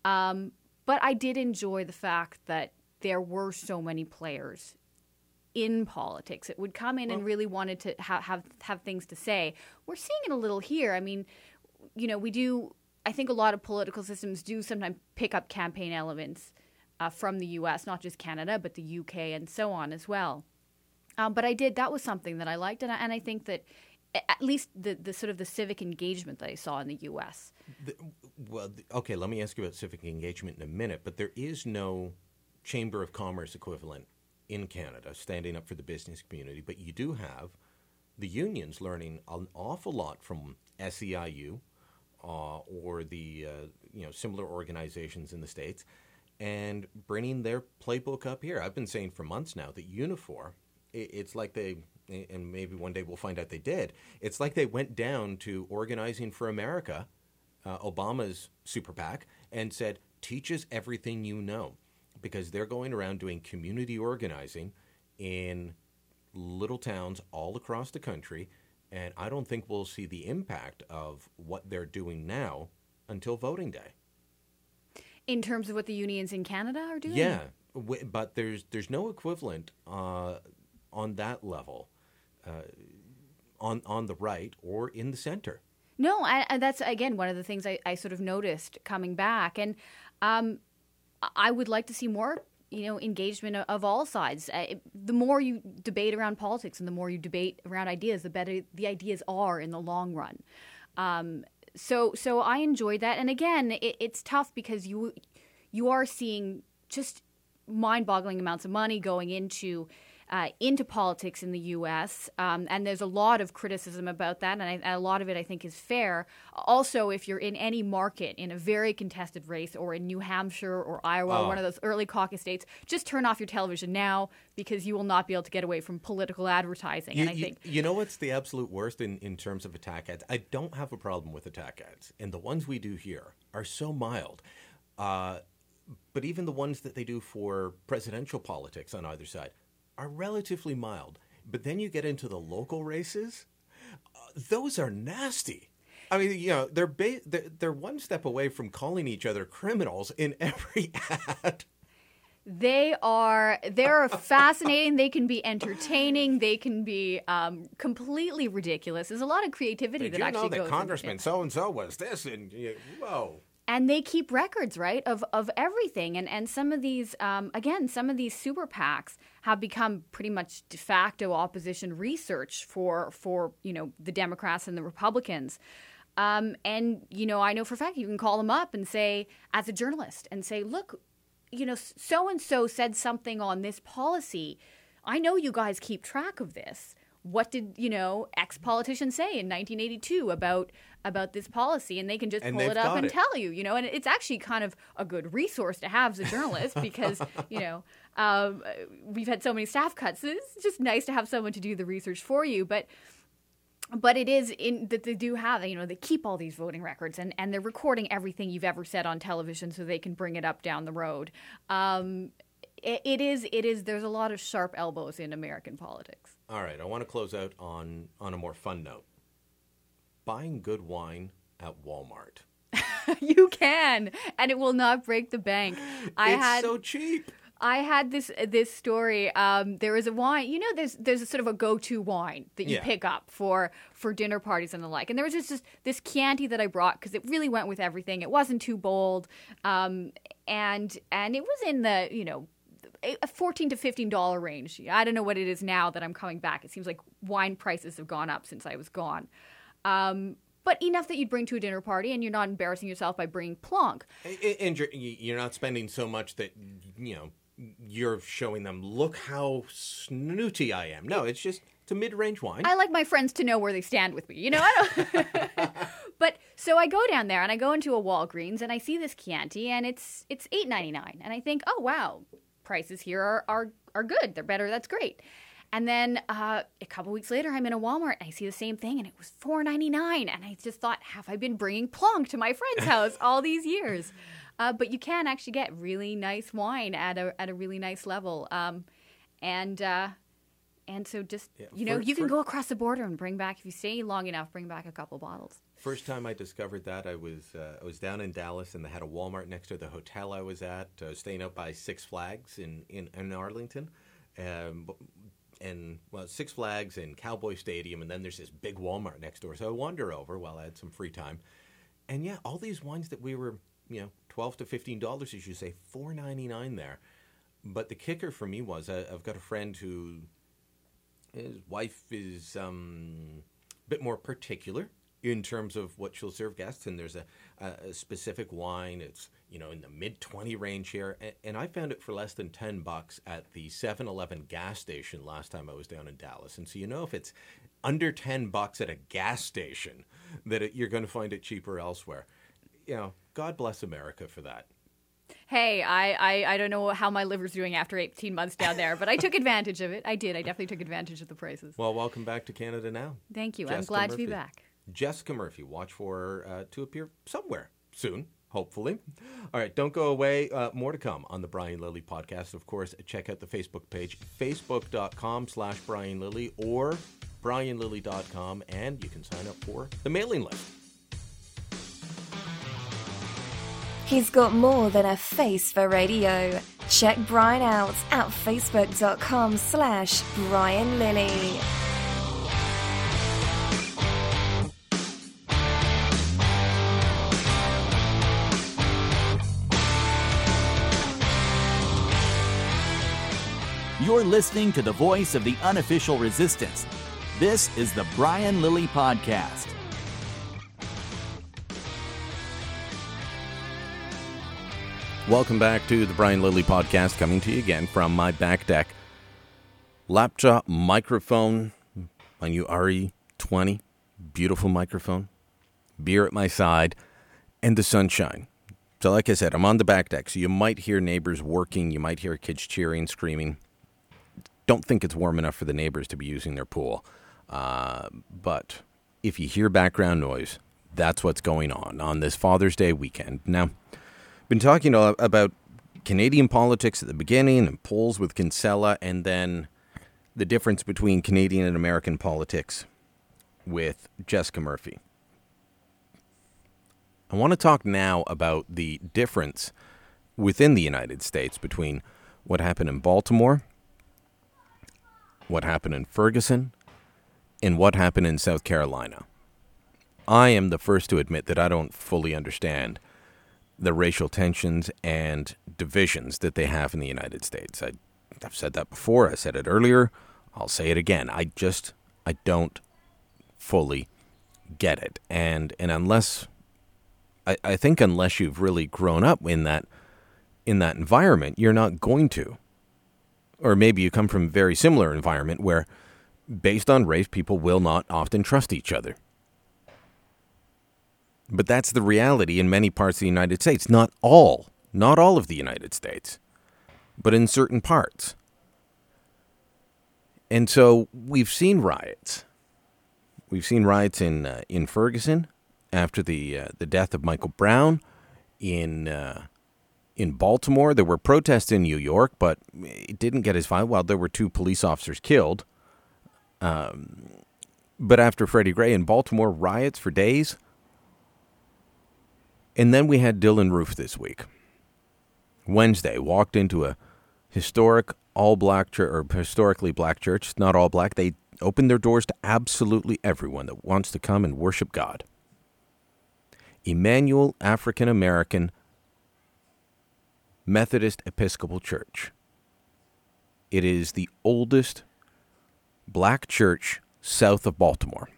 Um, but I did enjoy the fact that there were so many players in politics that would come in well, and really wanted to ha- have have things to say. We're seeing it a little here. I mean, you know, we do I think a lot of political systems do sometimes pick up campaign elements uh, from the U.S., not just Canada, but the U.K. and so on as well. Um, but I did that was something that I liked, and I, and I think that at least the, the sort of the civic engagement that I saw in the U.S. The, well, okay, let me ask you about civic engagement in a minute, but there is no Chamber of Commerce equivalent in Canada standing up for the business community, but you do have the unions learning an awful lot from SEIU, uh, or the uh, you know similar organizations in the states, and bringing their playbook up here. I've been saying for months now that Unifor, it's like they and maybe one day we'll find out they did. It's like they went down to Organizing for America, uh, Obama's super PAC, and said, "Teach us everything you know," because they're going around doing community organizing in little towns all across the country and I don't think we'll see the impact of what they're doing now until voting day. In terms of what the unions in Canada are doing? Yeah, but there's there's no equivalent uh, on that level uh, on on the right or in the center. No, I, that's again one of the things I, I sort of noticed coming back, and um, I would like to see more you know engagement of all sides. Uh, the more you debate around politics and the more you debate around ideas the better the ideas are in the long run. Um, so so i enjoyed that. And again it, it's tough because you you are seeing just mind-boggling amounts of money going into uh, into politics in the U.S. Um, and there's a lot of criticism about that, and, I, and, a lot of it I think is fair. Also, if you're in any market in a very contested race, or in New Hampshire or Iowa, oh. one of those early caucus states, just turn off your television now because you will not be able to get away from political advertising. You, and I you, think you know what's the absolute worst in, in terms of attack ads. I don't have a problem with attack ads, and the ones we do here are so mild. Uh, but even the ones that they do for presidential politics on either side, are relatively mild. But then you get into the local races, uh, those are nasty. I mean, you know, they're, ba- they're they're one step away from calling each other criminals in every ad. They are they're fascinating. They can be entertaining. They can be um, completely ridiculous. There's a lot of creativity Did that you actually know that goes. Congressman so and so was this and you, whoa and they keep records right of, of everything and and some of these um, again some of these super pacs have become pretty much de facto opposition research for for you know the democrats and the republicans. Um, and you know i know for a fact you can call them up and say as a journalist and say look you know so and so said something on this policy. I know you guys keep track of this. What did you know ex politician say in 1982 about about this policy? And they can just and pull it up and it. tell you you know and it's actually kind of a good resource to have as a journalist because you know um, we've had so many staff cuts so it's just nice to have someone to do the research for you but but it is in that they do have you know they keep all these voting records and and they're recording everything you've ever said on television so they can bring it up down the road um, it, it is it is there's a lot of sharp elbows in american politics all right, I want to close out on on a more fun note. Buying good wine at Walmart. you can, and it will not break the bank. I it's had so cheap. I had this this story. Um, there was a wine. You know, there's there's a sort of a go to wine that you Yeah. pick up for for dinner parties and the like. And there was just this, this Chianti that I brought because it really went with everything. It wasn't too bold, um, and and it was in the you know a fourteen to fifteen dollar range. I don't know what it is now that I'm coming back. It seems like wine prices have gone up since I was gone. Um, but enough that you'd bring to a dinner party, and you're not embarrassing yourself by bringing plonk. And you're not spending so much that, you know, you're showing them, look how snooty I am. No, it's just, it's a mid range wine. I like my friends to know where they stand with me. You know, I don't. but so I go down there and I go into a Walgreens and I see this Chianti and it's it's eight ninety nine and I think, oh wow, prices here are are, are good. They're better. That's great. And then uh, a couple weeks later, I'm in a Walmart and I see the same thing and it was four ninety nine. And I just thought, have I been bringing plonk to my friend's house all these years? Uh, but you can actually get really nice wine at a at a really nice level. Um, and uh, and so just you know for- you can for- go across the border and bring back if you stay long enough bring back a couple bottles First time I discovered that, I was uh, I was down in Dallas, and they had a Walmart next to the hotel I was at, uh, staying up by Six Flags in in, in Arlington, um, and well, Six Flags and Cowboy Stadium, and then there's this big Walmart next door. So I wander over while I had some free time, and yeah, all these wines that we were you know twelve to fifteen dollars, as you say, four ninety nine there. But the kicker for me was I, I've got a friend who his wife is um, a bit more particular in terms of what she'll serve guests, and there's a, a, specific wine. It's you know in the mid twenty range here, and, and I found it for less than ten bucks at the 7-Eleven gas station last time I was down in Dallas. And so you know if it's under ten bucks at a gas station, that it, you're going to find it cheaper elsewhere. You know, God bless America for that. hey I, I i don't know how my liver's doing after 18 months down there but i took advantage of it i did i definitely took advantage of the prices Well, welcome back to Canada now. thank you i'm Jessica glad to be Murphy. back Jessica Murphy. Watch for her uh, to appear somewhere soon, hopefully. All right, don't go away. Uh, more to come on the Brian Lilley podcast. Of course, check out the Facebook page, facebook.com slash Brian Lilley or brianlilley.com, and you can sign up for the mailing list. He's got more than a face for radio. Check Brian out at facebook.com slash Brian Lilley. You're listening to the voice of the unofficial resistance. This is the Brian Lilley Podcast. Welcome back to the Brian Lilley podcast, coming to you again from my back deck. Laptop microphone, my new RE20, beautiful microphone, beer at my side, and the sunshine. So, like I said, I'm on the back deck, so you might hear neighbors working, you might hear kids cheering, screaming. Don't think it's warm enough for the neighbors to be using their pool. Uh, but if you hear background noise, that's what's going on on this Father's Day weekend. Now, been talking about Canadian politics at the beginning and polls with Kinsella, and then the difference between Canadian and American politics with Jessica Murphy. I want to talk now about the difference within the United States between what happened in Baltimore, what happened in Ferguson, and what happened in South Carolina. I am the first to admit that I don't fully understand the racial tensions and divisions that they have in the United States. I, I've said that before. I said it earlier. I'll say it again. I just I don't fully get it, and and unless I, I think unless you've really grown up in that in that environment, you're not going to. Or maybe you come from a very similar environment where, based on race, people will not often trust each other. But that's the reality in many parts of the United States. Not all, not all of the United States, but in certain parts. And so we've seen riots. We've seen riots in uh, in Ferguson after the uh, the death of Michael Brown. In uh, in Baltimore, there were protests in New York, but it didn't get as violent. Well, there were two police officers killed. Um, but after Freddie Gray in Baltimore, riots for days. And then we had Dylann Roof this week. Wednesday, walked into a historic all black church or historically black church, not all black. They open their doors to absolutely everyone that wants to come and worship God. Emanuel African American Methodist Episcopal Church. It is the oldest black church south of Baltimore.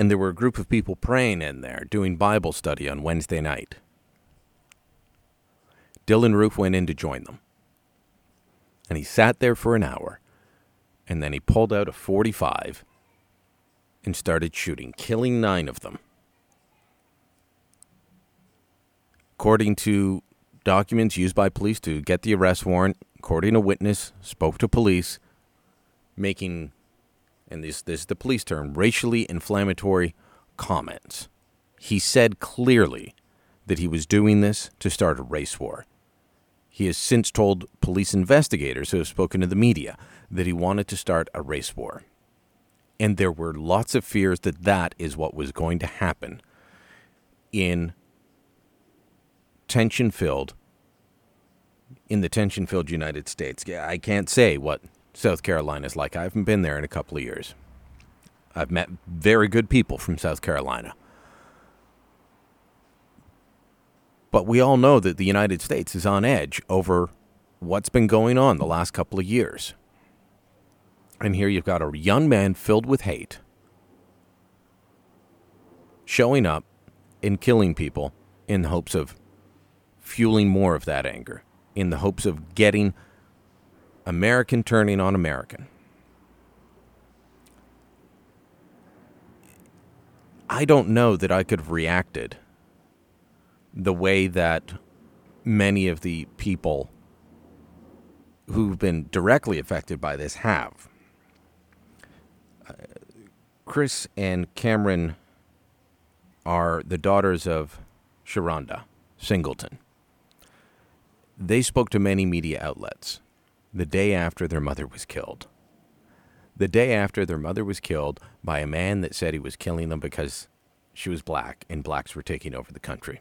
And there were a group of people praying in there, doing Bible study on Wednesday night. Dylann Roof went in to join them. And he sat there for an hour. And then he pulled out a 45 and started shooting, killing nine of them. According to documents used by police to get the arrest warrant, according to a witness, spoke to police, making, and this, this is the police term, racially inflammatory comments. He said clearly that he was doing this to start a race war. He has since told police investigators who have spoken to the media that he wanted to start a race war. And there were lots of fears that that is what was going to happen in tension filled in the tension filled United States. I can't say what South Carolina is like. I haven't been there in a couple of years. I've met very good people from South Carolina. But we all know that the United States is on edge over what's been going on the last couple of years. And here you've got a young man filled with hate showing up and killing people in hopes of fueling more of that anger, in the hopes of getting American turning on American. I don't know that I could have reacted the way that many of the people who've been directly affected by this have. Uh, Chris and Cameron are the daughters of Sharonda Singleton. They spoke to many media outlets the day after their mother was killed. The day after their mother was killed by a man that said he was killing them because she was black and blacks were taking over the country.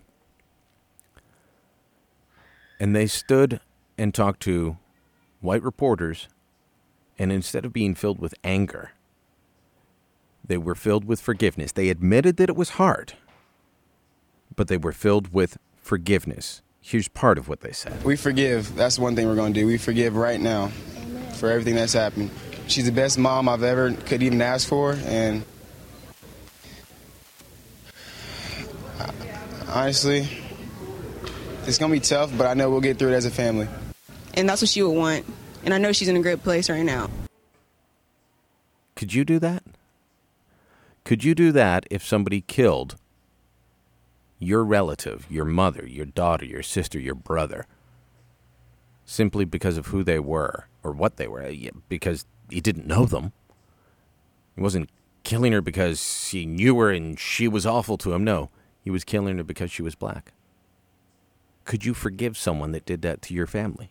And they stood and talked to white reporters, and instead of being filled with anger, they were filled with forgiveness. They admitted that it was hard, but they were filled with forgiveness. Here's part of what they said. We forgive. That's one thing we're going to do. We forgive right now for everything that's happened. She's the best mom I've ever could even ask for, and honestly, it's gonna be tough, but I know we'll get through it as a family. And that's what she would want. And I know she's in a great place right now. Could you do that? Could you do that if somebody killed your relative, your mother, your daughter, your sister, your brother, simply because of who they were or what they were? Because he didn't know them. He wasn't killing her because he knew her and she was awful to him. No, he was killing her because she was black. Could you forgive someone that did that to your family?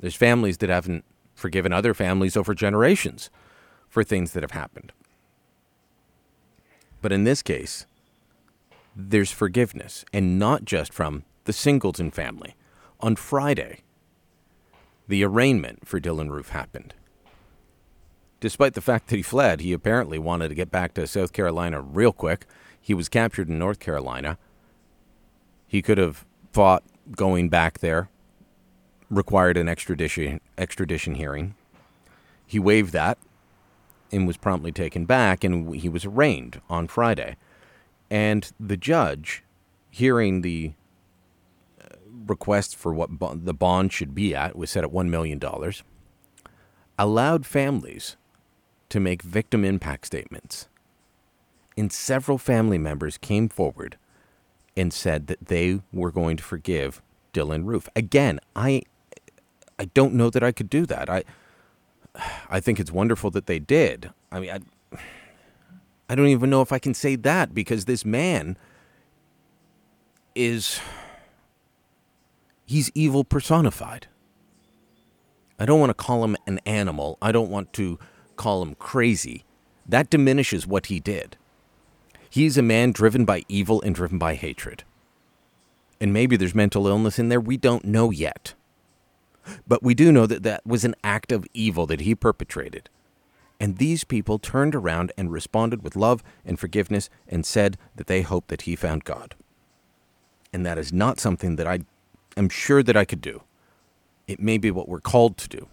There's families that haven't forgiven other families over generations for things that have happened. But in this case, there's forgiveness, and not just from the Singleton family. On Friday, the arraignment for Dylann Roof happened. Despite the fact that he fled, he apparently wanted to get back to South Carolina real quick. He was captured in North Carolina. He could have fought going back there, required an extradition extradition hearing. He waived that and was promptly taken back, and he was arraigned on Friday. And the judge, hearing the uh, request for what the bond should be at, was set at $1 million, allowed families to make victim impact statements. And several family members came forward and said that they were going to forgive Dylann Roof. Again, I I don't know that I could do that. I I think it's wonderful that they did. I mean, I I don't even know if I can say that because this man is he's evil personified. I don't want to call him an animal. I don't want to call him crazy. That diminishes what he did. He's a man driven by evil and driven by hatred. And maybe there's mental illness in there. We don't know yet. But we do know that that was an act of evil that he perpetrated. And these people turned around and responded with love and forgiveness and said that they hoped that he found God. And that is not something that I am sure that I could do. It may be what we're called to do.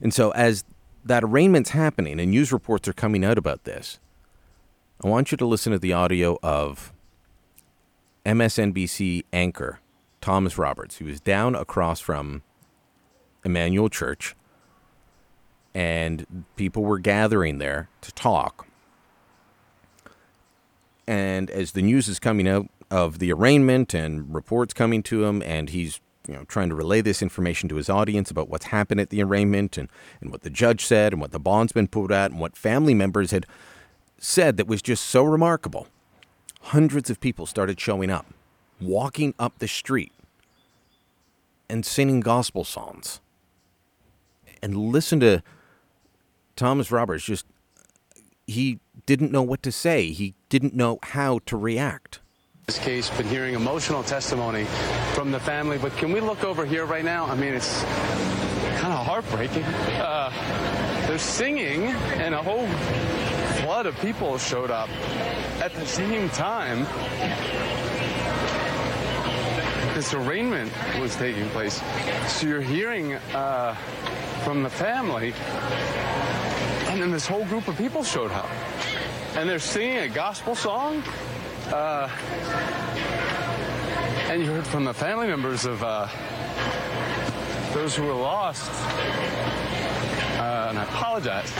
And so, as that arraignment's happening and news reports are coming out about this, I want you to listen to the audio of MSNBC anchor Thomas Roberts. He was down across from Emanuel Church, and people were gathering there to talk. And as the news is coming out of the arraignment and reports coming to him, and he's you know trying to relay this information to his audience about what's happened at the arraignment and, and what the judge said and what the bondsman put out and what family members had said that was just so remarkable. Hundreds of people started showing up, walking up the street and singing gospel songs. And listen to Thomas Roberts just he didn't know what to say. He didn't know how to react. This case, been hearing emotional testimony from the family, but can we look over here right now? I mean, it's kind of heartbreaking. Uh, they're singing, and a whole flood of people showed up at the same time. This arraignment was taking place. So you're hearing uh, from the family, and then this whole group of people showed up. And they're singing a gospel song. Uh, and you heard from the family members of uh, those who were lost. Uh, and I apologize.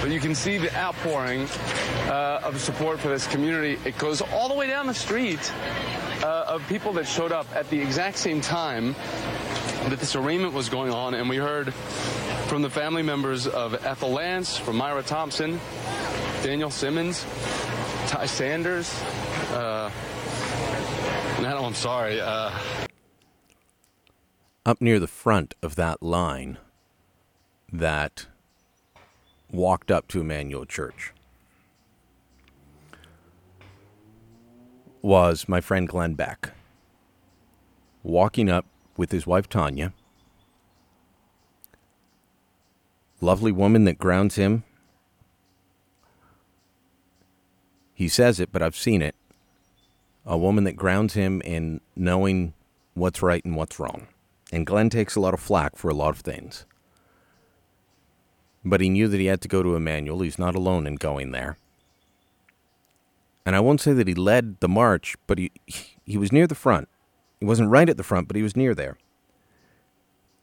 But you can see the outpouring uh, of support for this community. It goes all the way down the street uh, of people that showed up at the exact same time that this arraignment was going on. And we heard from the family members of Ethel Lance, from Myra Thompson, Daniel Simmons, Ty Sanders. Uh, I'm sorry. Uh, Up near the front of that line that walked up to Emanuel Church was my friend Glenn Beck walking up with his wife Tania. Lovely woman that grounds him. He says it, but I've seen it. A woman that grounds him in knowing what's right and what's wrong. And Glenn takes a lot of flack for a lot of things. But he knew that he had to go to Emanuel. He's not alone in going there. And I won't say that he led the march, but he he was near the front. He wasn't right at the front, but he was near there.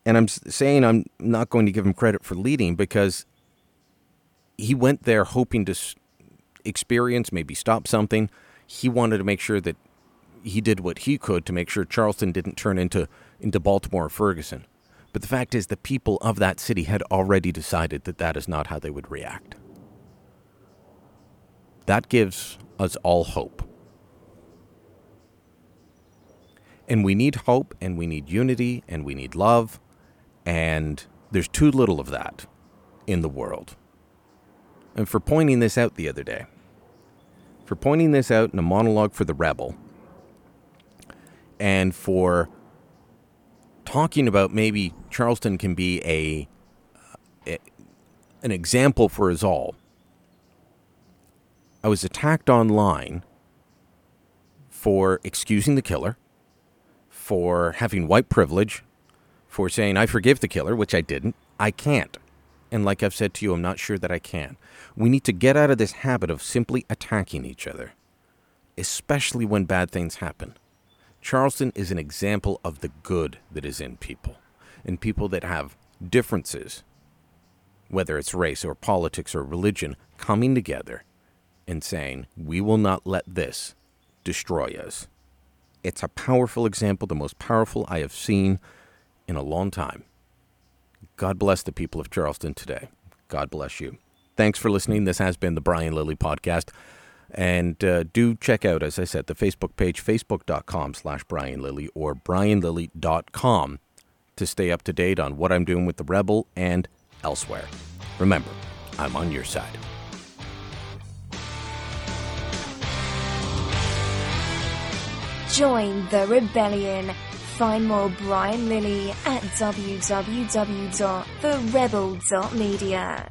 And I'm saying I'm not going to give him credit for leading because he went there hoping to experience, maybe stop something. He wanted to make sure that he did what he could to make sure Charleston didn't turn into into Baltimore or Ferguson. But the fact is, the people of that city had already decided that that is not how they would react. That gives us all hope. And we need hope, and we need unity, and we need love, and there's too little of that in the world. And for pointing this out the other day, for pointing this out in a monologue for the Rebel, and for talking about maybe Charleston can be a, a an example for us all. I was attacked online for excusing the killer, for having white privilege, for saying I forgive the killer, which I didn't. I can't. And like I've said to you, I'm not sure that I can. We need to get out of this habit of simply attacking each other, especially when bad things happen. Charleston is an example of the good that is in people, in people that have differences, whether it's race or politics or religion, coming together and saying, We will not let this destroy us. It's a powerful example, the most powerful I have seen in a long time. God bless the people of Charleston today. God bless you. Thanks for listening. This has been the Brian Lilley Podcast. And uh, do check out, as I said, the Facebook page, facebook.com slash Brian Lilley or brianlilley.com to stay up to date on what I'm doing with The Rebel and elsewhere. Remember, I'm on your side. Join the rebellion. Find more Brian Lilley at www.therebel.media.